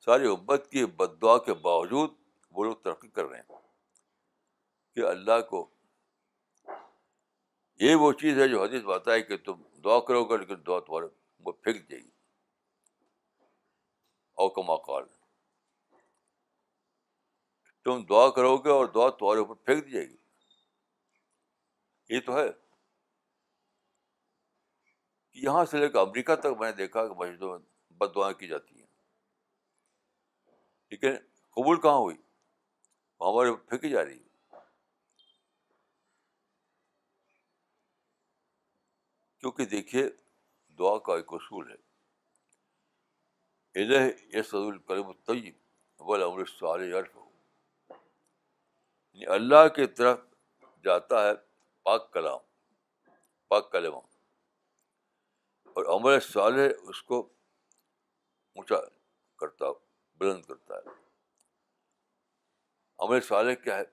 ساری امت کی بد دعا کے باوجود وہ لوگ ترقی کر رہے ہیں کہ اللہ کو یہ وہ چیز ہے جو حدیث ہے کہ تم دعا کرو گے لیکن دعا تمہارے وہ پھینک دے جائے گی اوکم اکال تم دعا کرو گے اور دعا تمہارے اوپر پھینک دی جائے گی یہ تو ہے یہاں سے لے کے امریکہ تک میں نے دیکھا کہ مسجدوں میں بد دعائیں کی جاتی ہیں لیکن قبول کہاں ہوئی ہمارے پھینکی جا رہی ہے کیونکہ دیکھیے دعا کا ایک اصول ہے اللہ تعیم ابل امرت یعنی اللہ کی طرف جاتا ہے پاک کلام پاک کلمہ اور عمر صالح اس کو اونچا کرتا بلند کرتا ہے صالح کیا ہے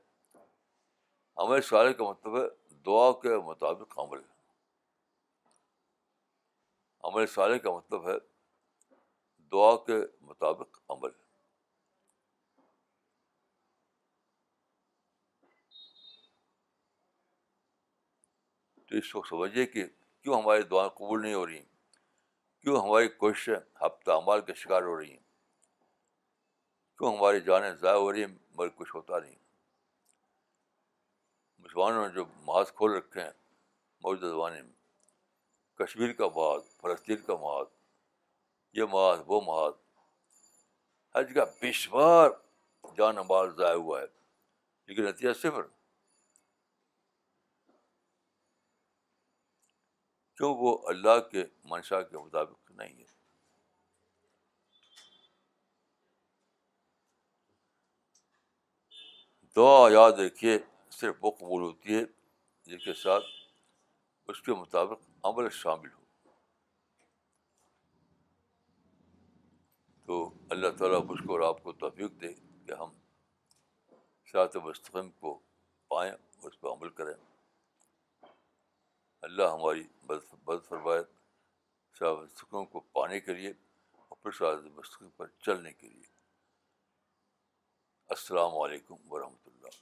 امرت صالح کا مطلب ہے دعا کے مطابق عمل ہے عمل صالح کا مطلب ہے دعا کے مطابق عمل تو اس کو سمجھیے کہ کیوں ہماری دعائیں قبول نہیں ہو رہی ہیں کیوں ہماری کوششیں ہفتہ عمال کے شکار ہو رہی ہیں کیوں ہماری جانیں ضائع ہو رہی ہیں مگر کچھ ہوتا نہیں مسلمانوں نے جو ماسک کھول رکھے ہیں موجودہ زمانے میں کشمیر کا مواد فلسطین کا مواد یہ مواد وہ مواد ہر جگہ بشوار مال ضائع ہوا ہے لیکن نتیجہ صفر کیوں وہ اللہ کے منشا کے مطابق نہیں ہے دعا یاد رکھیے صرف وہ قبول ہوتی ہے جس کے ساتھ اس کے مطابق عمل شامل ہو تو اللہ تعالیٰ مجھ کو اور آپ کو توفیق دے کہ ہم سات مستقم کو پائیں اس پہ عمل کریں اللہ ہماری مدد فرمائے بدفروایت سرخم کو پانے کے لیے اور پھر سعود مستقم پر چلنے کے لیے السلام علیکم ورحمۃ اللہ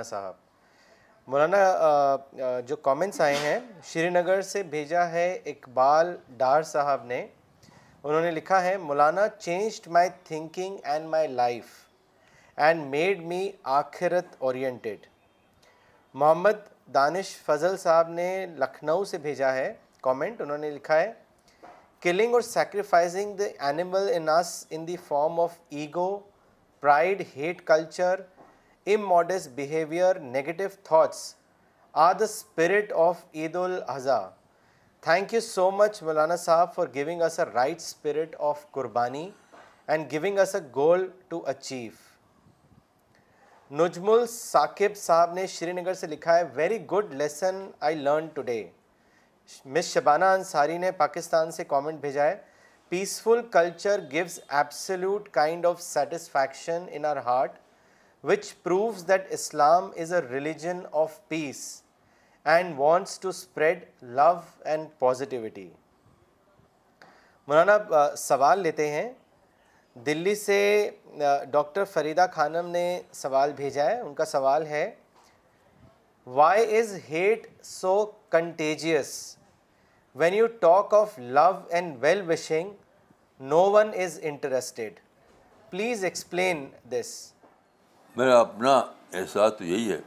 مولانا صاحب مولانا جو کامنٹس آئے ہیں شری نگر سے بھیجا ہے اقبال ڈار صاحب نے انہوں نے لکھا ہے مولانا changed my thinking and my life and made me آخرت اورینٹیڈ محمد دانش فضل صاحب نے لکھنؤ سے بھیجا ہے کامنٹ انہوں نے لکھا ہے killing or sacrificing the animal in us in the form of ego pride hate culture immodest behaviour negative thoughts are the spirit of Eid al Adha thank you so much مولانا صاحب for giving us a right spirit of قربانی and giving us a goal to achieve Najm ul Saqib صاحب نے Srinagar سے لکھا ہے very good lesson I learn today Miss Shabana Ansari نے پاکستان سے comment بھیجا ہے peaceful culture gives absolute kind of satisfaction in our heart which proves that Islam is a religion of peace and wants to spread love and positivity مولانا سوال لیتے ہیں دلی سے doctor Farida خانم نے سوال بھیجا ہے ان کا سوال ہے why is hate so contagious when you talk of love and well wishing no one is interested please explain this میرا اپنا احساس تو یہی ہے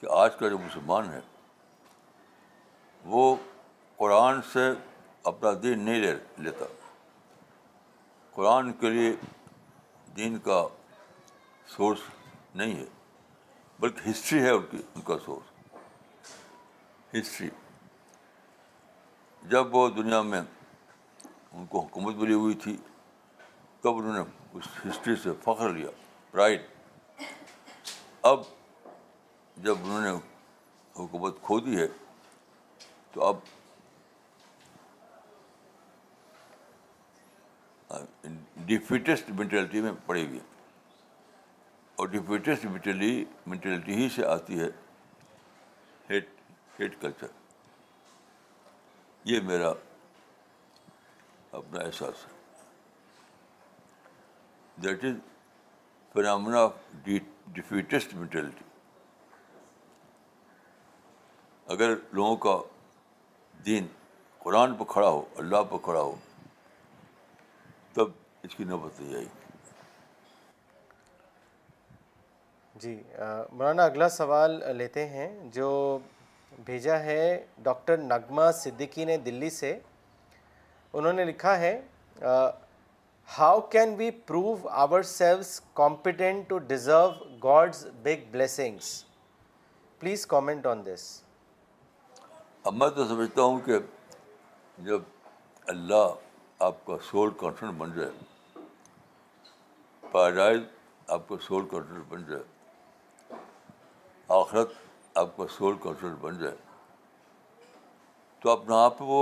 کہ آج کا جو مسلمان ہے وہ قرآن سے اپنا دین نہیں لے لیتا قرآن کے لیے دین کا سورس نہیں ہے بلکہ ہسٹری ہے ان کی ان کا سورس ہسٹری جب وہ دنیا میں ان کو حکومت ملی ہوئی تھی تب انہوں نے اس ہسٹری سے فخر لیا رائٹ اب جب انہوں نے حکومت کھو دی ہے تو اب ڈیفیٹسٹ مینٹلٹی میں پڑے ہوئی اور ڈیفیٹسٹ مینٹلی مینٹلٹی ہی سے آتی ہے ہیٹ ہیٹ کلچر یہ میرا اپنا احساس ہے that is of defeatist mentality اگر لوگوں کا دین قرآن کھڑا ہو اللہ کھڑا ہو تب اس کی نوبت نہیں آئے گی جی مولانا اگلا سوال لیتے ہیں جو بھیجا ہے ڈاکٹر نغمہ صدیقی نے دلی سے انہوں نے لکھا ہے how can we prove ourselves competent to deserve God's big blessings please comment on this اب میں تو سمجھتا ہوں کہ جب اللہ آپ کا سول کانفیڈنٹ بن جائے پیرائز آپ کا سول کانفیڈنٹ بن جائے آخرت آپ کا سول کانفیڈنٹ بن جائے تو اپنا آپ وہ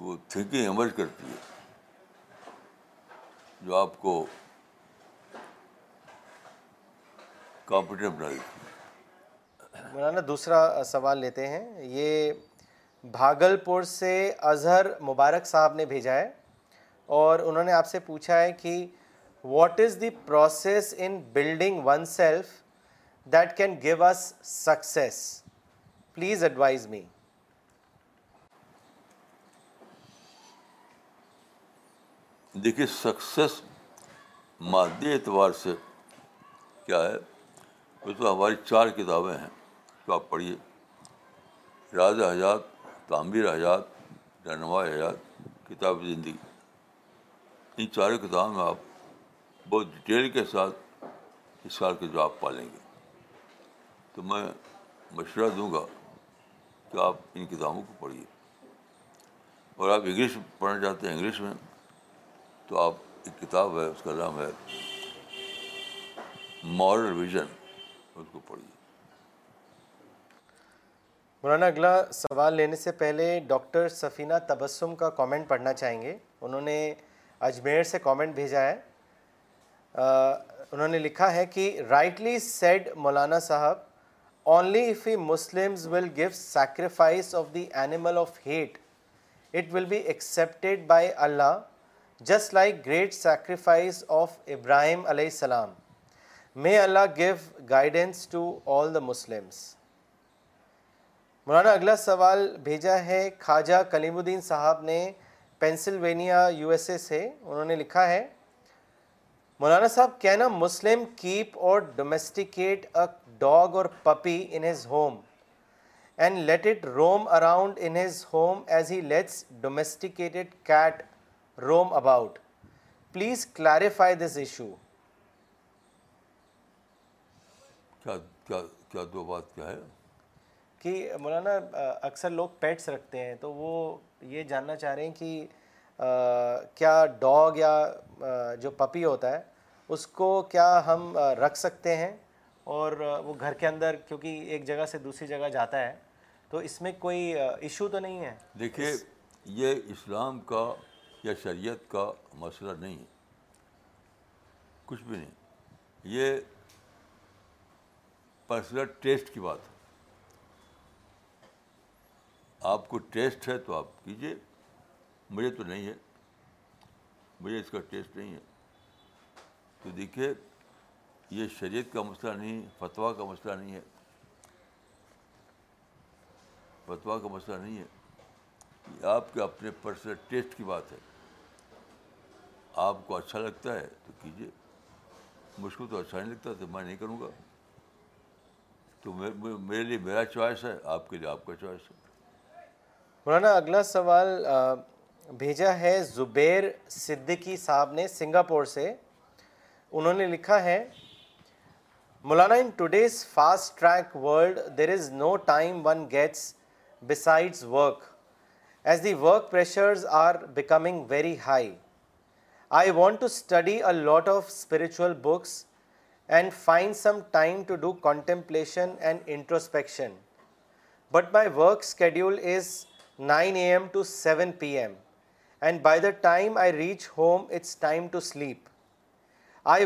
وہ تھنکنگ ایمرج کرتی ہے جو آپ کو مولانا دوسرا سوال لیتے ہیں یہ بھاگل پور سے اظہر مبارک صاحب نے بھیجا ہے اور انہوں نے آپ سے پوچھا ہے کہ what is the process in building oneself that can give us success please advise me دیکھیے سکسیس مادی اعتبار سے کیا ہے وہ تو ہماری چار کتابیں ہیں جو آپ پڑھیے راز حیات تعمیر حیات رہنما حیات کتاب زندگی ان چاروں کتابوں میں آپ بہت ڈیٹیل کے ساتھ اس سال کے جواب پالیں گے تو میں مشورہ دوں گا کہ آپ ان کتابوں کو پڑھیے اور آپ انگلش پڑھنا چاہتے ہیں انگلش میں تو آپ ایک کتاب ہے ہے اس اس کا نام مارل ویژن کو مولانا اگلا سوال لینے سے پہلے ڈاکٹر سفینہ تبسم کا کامنٹ پڑھنا چاہیں گے انہوں نے اجمیر سے کامنٹ بھیجا ہے انہوں نے لکھا ہے کہ رائٹلی سیڈ مولانا صاحب only if Muslim will give sacrifice of the animal of hate it will be accepted by Allah just like great sacrifice of Ibrahim علیہ السلام may Allah give guidance to all the Muslims مولانا اگلا سوال بھیجا ہے خواجہ کلیم الدین صاحب نے Pennsylvania U S A سے انہوں نے لکھا ہے مولانا صاحب کین اے مسلم کیپ اور domesticate a dog or puppy in his home and let it roam around in his home as he lets domesticated cat roam about please clarify this issue کہ مولانا اکثر لوگ pets رکھتے ہیں تو وہ یہ جاننا چاہ رہے ہیں کہ کیا ڈاگ یا جو پپی ہوتا ہے اس کو کیا ہم رکھ سکتے ہیں اور وہ گھر کے اندر کیونکہ ایک جگہ سے دوسری جگہ جاتا ہے تو اس میں کوئی ایشو تو نہیں ہے دیکھیے یہ اسلام کا یا شریعت کا مسئلہ نہیں ہے کچھ بھی نہیں یہ پرسنل ٹیسٹ کی بات ہے آپ کو ٹیسٹ ہے تو آپ کیجیے مجھے تو نہیں ہے مجھے اس کا ٹیسٹ نہیں ہے تو دیکھیے یہ شریعت کا مسئلہ نہیں فتویٰ فتوا کا مسئلہ نہیں ہے فتوا کا مسئلہ نہیں ہے یہ آپ کے اپنے پرسنل ٹیسٹ کی بات ہے آپ کو اچھا لگتا ہے تو کیجیے مجھ کو تو اچھا نہیں لگتا تو میں نہیں کروں گا تو میرے لیے میرا چوائس ہے آپ کے لیے آپ کا چوائس ہے مولانا اگلا سوال بھیجا ہے زبیر صدیقی صاحب نے سنگاپور سے انہوں نے لکھا ہے مولانا in today's fast track world there is no time one gets besides work as the work pressures are becoming very high I want to study a lot of spiritual books and find some time to do contemplation and introspection. But my work schedule is 9 AM to 7 PM and by the time I reach home it's time to sleep. I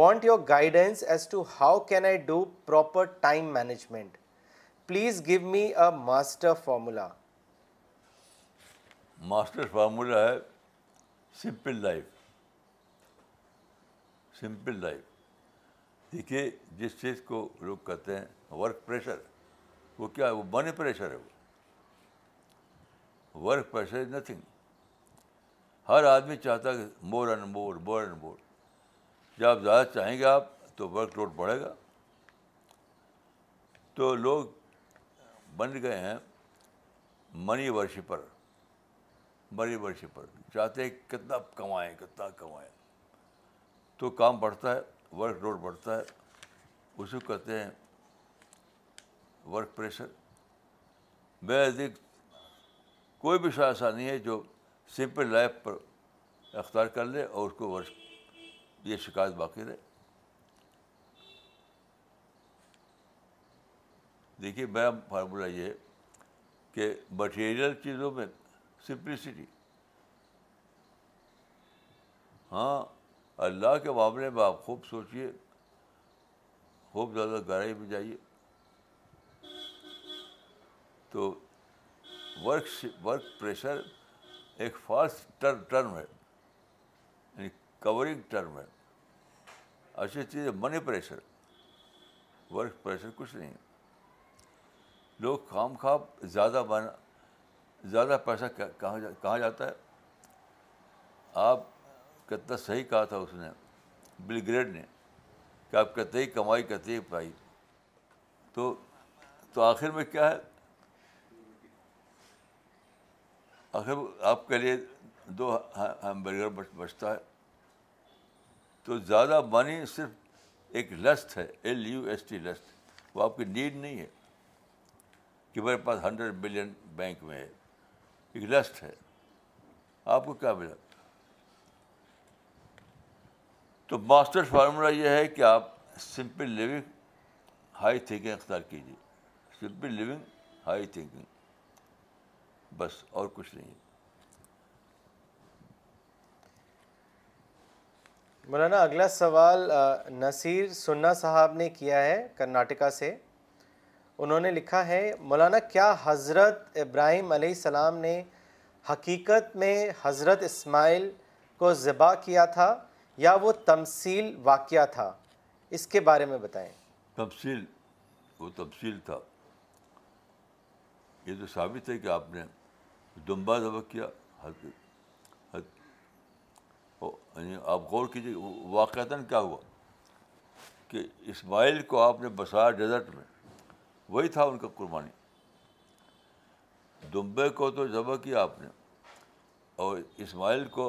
want your guidance as to how can I do proper time management. Please give me a master formula. Master formula is simple life. Simple life دیکھیے جس چیز کو لوگ کہتے ہیں work pressure وہ کیا ہے وہ بنے پریشر ہے وہ ورک پریشر از نتھنگ ہر آدمی چاہتا ہے کہ more and more more and more جب آپ زیادہ چاہیں گے آپ تو ورک لوڈ بڑھے گا تو لوگ بن گئے ہیں منی ورشپر منی ورشپر چاہتے ہیں کتنا کمائیں کتنا کمائیں تو کام بڑھتا ہے ورک لوڈ بڑھتا ہے اسی کو کہتے ہیں ورک پریشر نزدیک کوئی بھی شاید ایسا نہیں ہے جو سمپل لائف پر اختیار کر لے اور اس کو ورک یہ شکایت باقی رہے دیکھیے میرا فارمولہ یہ ہے کہ مٹیریل چیزوں میں سمپلسٹی ہاں اللہ کے معاملے میں آپ خوب سوچیے خوب زیادہ گہرائی میں جائیے تو ورک ورک پریشر ایک ٹر, ٹرم ہے یعنی کورنگ ٹرم ہے اچھی چیز ہے منی پریشر ورک پریشر کچھ نہیں لوگ خام خواب زیادہ بنا زیادہ پیسہ کہاں کہاں جاتا ہے آپ کتنا صحیح کہا تھا اس نے بل گریڈ نے کہ آپ کہتے ہی کمائی کرتے ہی پائی تو تو آخر میں کیا ہے آخر آپ کے لیے دو برگر بچتا ہے تو زیادہ بانی صرف ایک لسٹ ہے L U S T list وہ آپ کی نیڈ نہیں ہے کہ میرے پاس ہنڈریڈ بلین بینک میں ہے ایک لسٹ ہے آپ کو کیا ملا تو ماسٹر فارمولہ یہ ہے کہ آپ سمپل لیونگ ہائی تھنکنگ اختیار کیجیے سمپل لیونگ ہائی تھنکنگ بس اور کچھ نہیں مولانا اگلا سوال نصیر سنا صاحب نے کیا ہے کرناٹکا سے انہوں نے لکھا ہے مولانا کیا حضرت ابراہیم علیہ السلام نے حقیقت میں حضرت اسماعیل کو ذبح کیا تھا یا وہ تمثیل واقعہ تھا اس کے بارے میں بتائیں تفصیل وہ تمثیل تھا یہ تو ثابت ہے کہ آپ نے دمبا ذبح کیا یعنی آپ غور کیجیے واقعات کیا ہوا کہ اسماعیل کو آپ نے بسایا ڈیزرٹ میں وہی تھا ان کا قربانی دمبے کو تو ذبح کیا آپ نے اور اسماعیل کو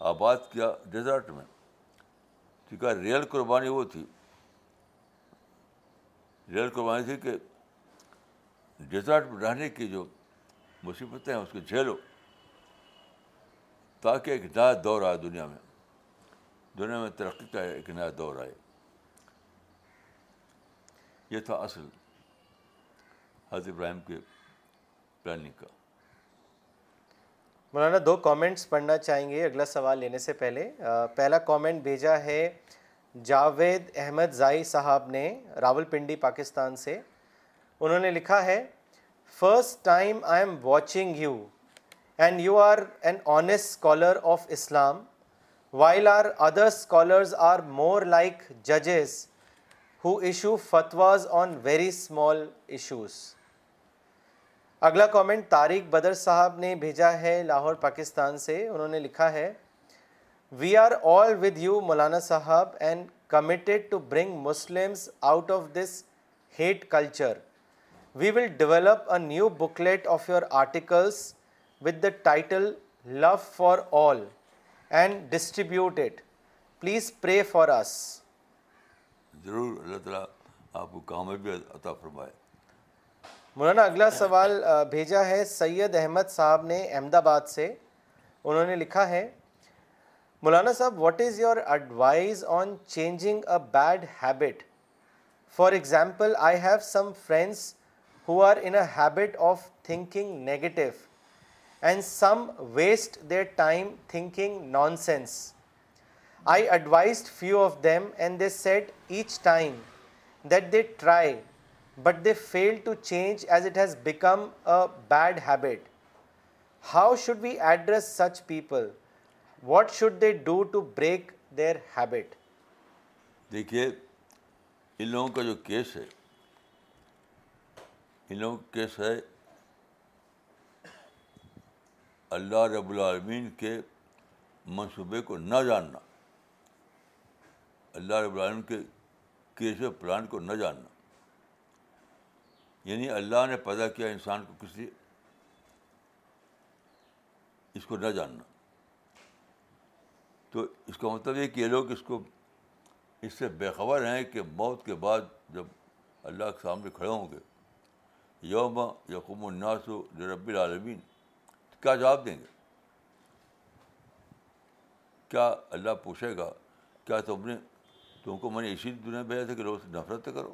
آباد کیا ڈیزرٹ میں ٹھیک ہے ریئل قربانی وہ تھی ریئل قربانی تھی کہ ڈیزرٹ میں رہنے کی جو مصیبتیں ہیں اس کو جھیلو تاکہ ایک نیا دور آئے دنیا میں دنیا میں ترقی کا ایک نیا دور آئے یہ تھا اصل حضرت ابراہیم کے پلاننگ کا مولانا دو کامنٹس پڑھنا چاہیں گے اگلا سوال لینے سے پہلے پہلا کامنٹ بھیجا ہے جاوید احمد زائی صاحب نے راول پنڈی پاکستان سے انہوں نے لکھا ہے first time I am watching you and you are an honest scholar of Islam while are other scholars are more like ججز who issue fatwas on very small issues اگلا کومنٹ طارق بدر صاحب نے بھیجا ہے لاہور پاکستان سے انہوں نے لکھا ہے we are all with you مولانا صاحب and committed to bring Muslim out of this hate culture we will develop a new booklet of your articles with the title love for all and distribute it please pray for us ضرور اللہ تعالیٰ آپ کو کامیابی عطا فرمائے مولانا اگلا سوال بھیجا ہے سید احمد صاحب نے احمد آباد سے انہوں نے لکھا ہے مولانا صاحب what is your advice on changing a bad habit for example I have some friends who are in a habit of thinking negative and some waste their time thinking nonsense I advised few of them and they set each time that they try but they fail to change as it has become a bad habit how should we address such people what should they do to break their habit دیکھیے ان لوگوں کا جو case ہے ان لوگوں کا case ہے اللہ رب العالمین کے منصوبے کو نہ جاننا اللہ رب العالمین کے کیس پلان کو نہ جاننا یعنی اللہ نے پیدا کیا انسان کو کس لیے اس کو نہ جاننا تو اس کا مطلب یہ کہ یہ لوگ اس کو اس سے بےخبر ہیں کہ موت کے بعد جب اللہ کے سامنے کھڑے ہوں گے یوم یقوم الناس رب العالمین تو کیا جواب دیں گے کیا اللہ پوچھے گا کیا تم نے تم کو میں نے اسی دنیا بھیجا تھا کہ لوگ نفرت کرو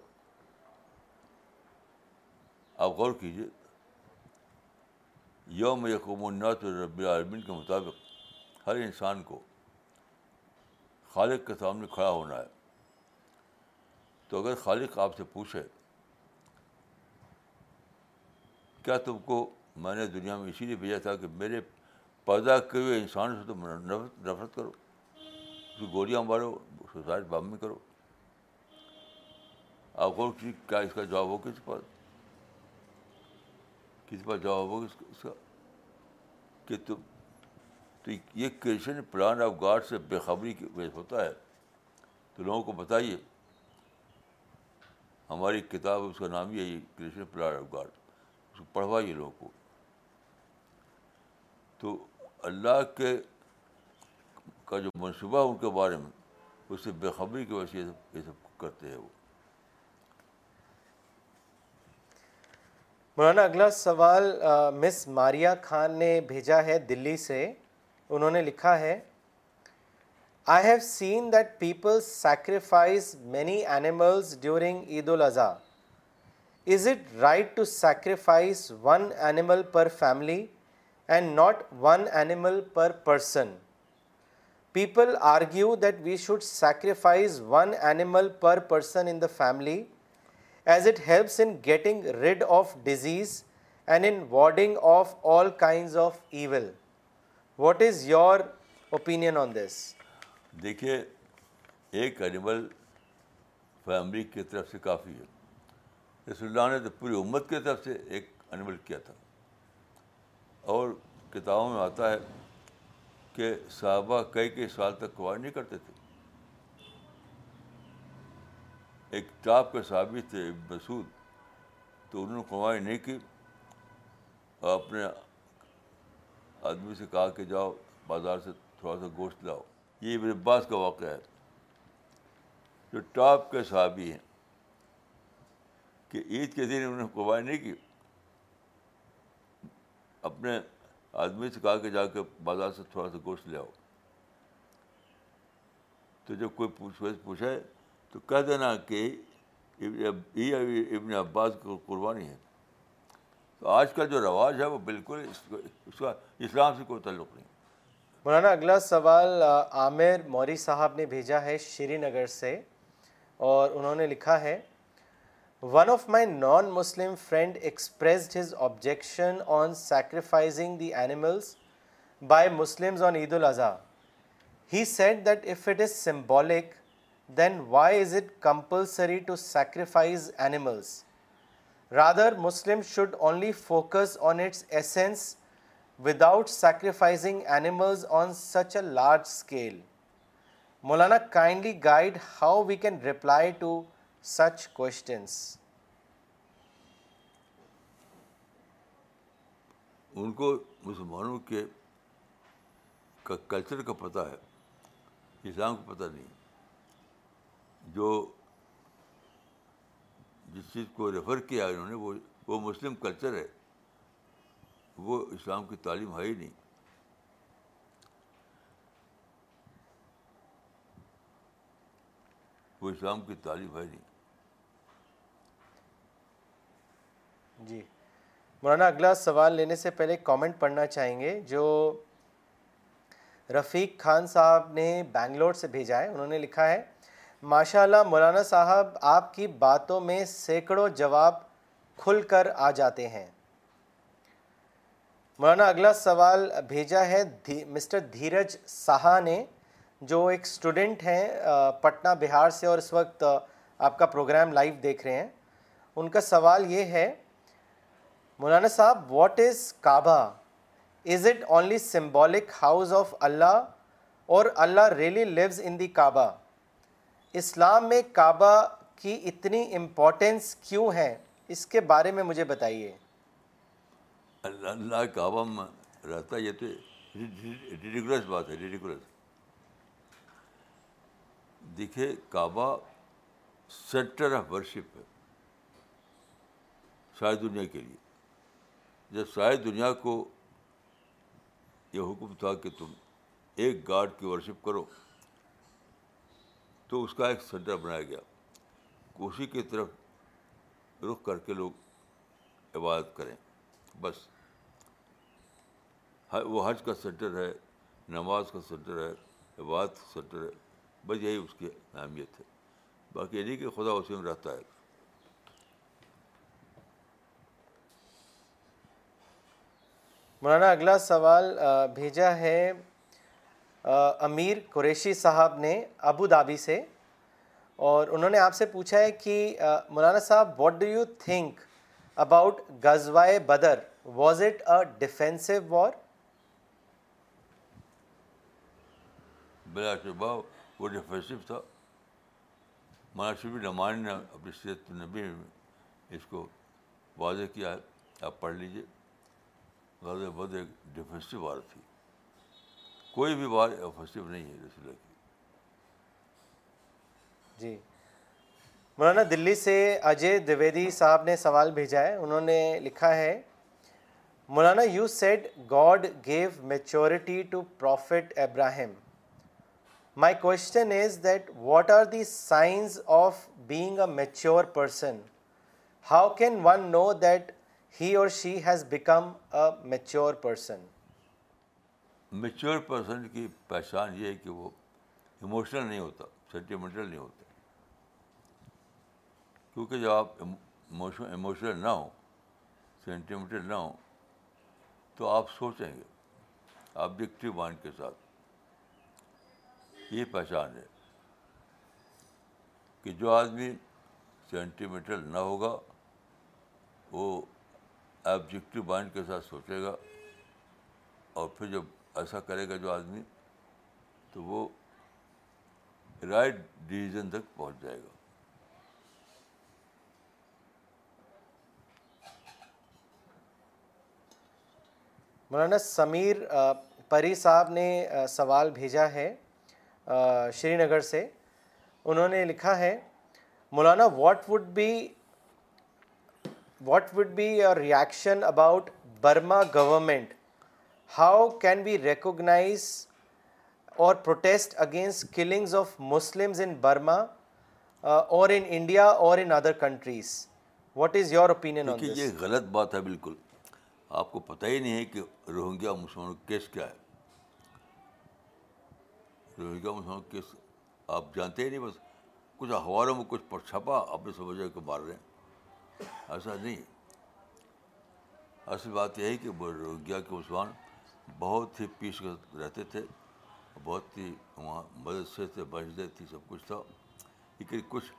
آپ غور کیجیے یوم یقوم النات العالمین کے مطابق ہر انسان کو خالق کے سامنے کھڑا ہونا ہے تو اگر خالق آپ سے پوچھے کیا تم کو میں نے دنیا میں اسی لیے بھیجا تھا کہ میرے پیدا کیے ہوئے انسان سے تم نفرت نفرت کرو گولیاں مارو بام میں کرو آپ کو کیا اس کا جواب ہو کسی پاس کسی پاس جواب ہوگا اس کا کہ تم تو یہ کرشن پلان آف گاڈ سے بےخبری کی وجہ ہوتا ہے تو لوگوں کو بتائیے ہماری کتاب اس کا نام ہی ہے یہ کرشن پلان آف گاڈ اس کو پڑھوائیے لوگوں کو تو اللہ کے کا جو منصوبہ ان کے بارے میں اس سے بےخبری کی وجہ سے یہ سب کرتے ہیں وہ مولانا اگلا سوال مس ماریا خان نے بھیجا ہے دلی سے انہوں نے لکھا ہے I have seen that people sacrifice many animals during Eid al-Adha is it right to sacrifice one animal per family and not one animal per person people argue that we should sacrifice one animal per person in the family as it helps in getting rid of disease and in warding off all kinds of evil what is your opinion on this دیکھیے ایک animal family کی طرف سے کافی ہے رسول اللہ نے تو پوری امت کی طرف سے ایک انیمل کیا تھا اور کتابوں میں آتا ہے کہ صحابہ کئی کئی سال تک کو نہیں کرتے تھے ایک ٹاپ کے صحابی تھے مسعود تو انہوں نے کمائی نہیں کی اور اپنے آدمی سے کہا کہ جاؤ بازار سے تھوڑا سا گوشت لاؤ یہ ابن عباس کا واقعہ ہے جو ٹاپ کے صحابی ہیں کہ عید کے دن انہوں نے کمائی نہیں کی اپنے آدمی سے کہا کہ جا کے بازار سے تھوڑا سا گوشت لے آؤ تو جب کوئی پوچھ پوچھے تو کہہ دینا کہ یہ ابن عباس قربانی ہے تو آج کا جو رواج ہے وہ بالکل اس کا اسلام سے کوئی تعلق نہیں مولانا اگلا سوال عامر موری صاحب نے بھیجا ہے شری نگر سے اور انہوں نے لکھا ہے one of my non Muslim friend expressed his objection on sacrificing the animals by Muslims on Eid al-Adha he said that if it is symbolic then why is it compulsory to sacrifice animals rather Muslim should only focus on its essence without sacrificing animals on such a large scale Maulana kindly guide how we can reply to such questions ان کو مسلمانوں کے culture کا پتہ ہے اسلام کا پتہ نہیں جو جس چیز کو ریفر کیا ہے انہوں نے وہ وہ مسلم کلچر ہے وہ اسلام کی تعلیم ہے ہی نہیں وہ اسلام کی تعلیم ہے نہیں جی مولانا اگلا سوال لینے سے پہلے کامنٹ پڑھنا چاہیں گے جو رفیق خان صاحب نے بینگلور سے بھیجا ہے انہوں نے لکھا ہے ماشاء اللہ مولانا صاحب آپ کی باتوں میں سینکڑوں جواب کھل کر آ جاتے ہیں مولانا اگلا سوال بھیجا ہے مسٹر دھیرج ساہا نے جو ایک اسٹوڈنٹ ہیں پٹنہ بہار سے اور اس وقت آپ کا پروگرام لائیو دیکھ رہے ہیں ان کا سوال یہ ہے مولانا صاحب what is Kaaba is it only symbolic house of Allah or Allah really leaves ان دی کعبہ اسلام میں کعبہ کی اتنی امپورٹنس کیوں ہے اس کے بارے میں مجھے بتائیے اللہ اللہ کعبہ میں رہتا یہ تو بات ہے دیکھے کعبہ سینٹر آف ورشپ ہے ساری دنیا کے لیے جب ساری دنیا کو یہ حکم تھا کہ تم ایک گاڈ کی ورشپ کرو تو اس کا ایک سینٹر بنایا گیا اسی کی طرف رخ کر کے لوگ عبادت کریں بس وہ حج کا سینٹر ہے نماز کا سینٹر ہے عبادت کا سینٹر ہے بس یہی اس کی اہمیت ہے باقی یہ نہیں کہ خدا اسی میں رہتا ہے مولانا اگلا سوال بھیجا ہے امیر قریشی صاحب نے ابو دھابی سے اور انہوں نے آپ سے پوچھا ہے کہ مولانا صاحب what do you think about غزوائے Badr was it a defensive war بلا شبہ وہ ڈیفینسو تھا مولانا نے اپنی صرف اس کو واضح کیا ہے آپ پڑھ لیجیے ڈیفینسو وار تھی کوئی بھی بات نہیں ہے رسول کی جی مولانا دلی سے اجے دیویدی صاحب نے سوال بھیجا ہے انہوں نے لکھا ہے Maulana you said God gave maturity to prophet Ibrahim my question is that what are the signs of being a mature person how can one know that he or she has become a mature person mature person کی پہچان یہ ہے کہ وہ emotional نہیں ہوتا sentimental نہیں ہوتا کیونکہ جب آپ ایموشنل نہ ہوں سینٹیمنٹل نہ ہوں تو آپ سوچیں گے آبجیکٹیو مائنڈ کے ساتھ یہ پہچان ہے کہ جو آدمی سینٹیمنٹل نہ ہوگا وہ آبجیکٹیو مائنڈ کے ساتھ سوچے گا اور پھر جب ایسا کرے گا جو آدمی تو وہ رائٹ ڈیسیزن تک پہنچ جائے گا مولانا سمیر پری صاحب نے سوال بھیجا ہے شری نگر سے انہوں نے لکھا ہے Maulana what would be what would be your reaction about Burma government how can recognise or protest against killings of Muslims in Burma or in India or in other countries what is your opinion یہ غلط بات ہے بالکل آپ کو پتہ ہی نہیں ہے کہ روہنگیا مسلمانوں کا کیس کیا ہے روہنگیا مسلمانوں کا کیس آپ جانتے ہی نہیں بس کچھ اخباروں میں کچھ پر چھپا آپ نے سمجھا کہ مار رہے ہیں ایسا نہیں اصل بات یہ ہے کہ روہنگیا کے مسلمان بہت ہی پیس رہتے تھے بہت ہی وہاں مدرسے تھے بحث تھی سب کچھ تھا لیکن کچھ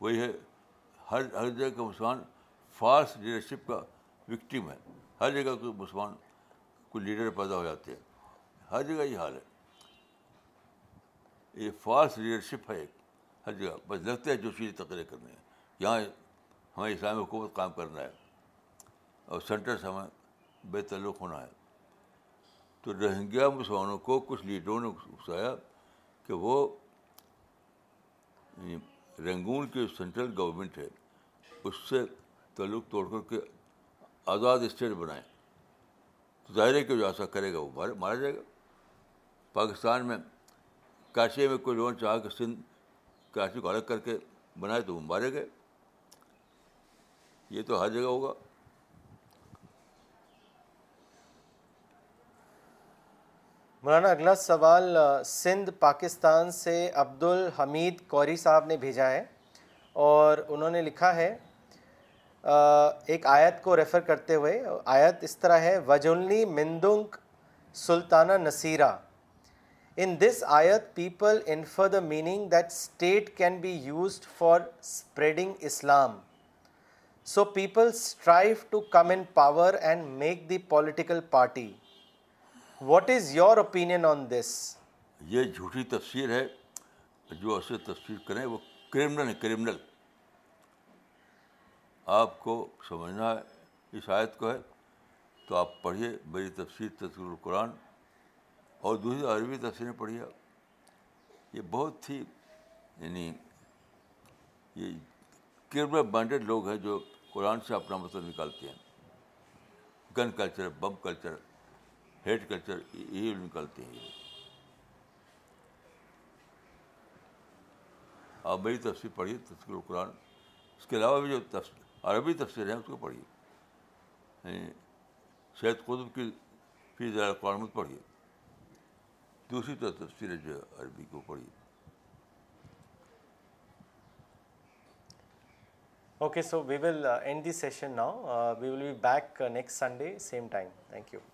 وہی ہے ہر ہر جگہ کا مسلمان فالس لیڈرشپ کا وکٹم ہے ہر جگہ کے مسلمان کو لیڈر پیدا ہو جاتے ہیں ہر جگہ یہ حال ہے یہ فالس لیڈرشپ ہے ایک ہر جگہ بس لگتے ہیں جو چیزیں تقریر کرنی ہیں یہاں ہمیں اسلامی حکومت کام کرنا ہے اور سینٹر سے ہمیں بے تعلق ہونا ہے تو روہنگیا مسلمانوں کو کچھ لیڈروں نے اکسایا کہ وہ یعنی رنگون کی سینٹرل گورنمنٹ ہے اس سے تعلق توڑ کر کے آزاد اسٹیٹ بنائیں تو ظاہر ہے کہ جو ایسا کرے گا وہ مارا جائے گا پاکستان میں کراچی میں کوئی چاہ کہ سندھ کراچی کو الگ کر کے بنائے تو وہ مارے گئے یہ تو ہر جگہ ہوگا مولانا اگلا سوال سندھ پاکستان سے عبد الحمید کوری صاحب نے بھیجا ہے اور انہوں نے لکھا ہے ایک آیت کو ریفر کرتے ہوئے آیت اس طرح ہے وجلنی مندنگ سلطانہ Nasira in this ayat people infer the meaning that state can be used for spreading Islam so people strive to come in power and make the political party what is your opinion on this یہ جھوٹی تفسیر ہے جو اسے تفسیر کریں وہ criminal ہے کریمنل آپ کو سمجھنا ہے اس آیت کو ہے تو آپ پڑھیے میری تفسیر تصویر القرآن اور دوسری عربی تفسیریں پڑھیے یہ بہت ہی یعنی یہ کرمنل مائنڈیڈ لوگ ہیں جو قرآن سے اپنا مطلب نکالتے ہیں gun culture bomb culture head culture یہ نکلتے ہیں آپ میری تفصیل پڑھیے تفصیل قرآن اس کے علاوہ بھی جو تفسیر عربی تفصیل ہیں اس کو پڑھیے سید یعنی قطب کی فی قرآن القرآن پڑھیے دوسری جو تفسیر جو عربی کو پڑھیے okay so we will end session now we will be back next Sunday same time thank you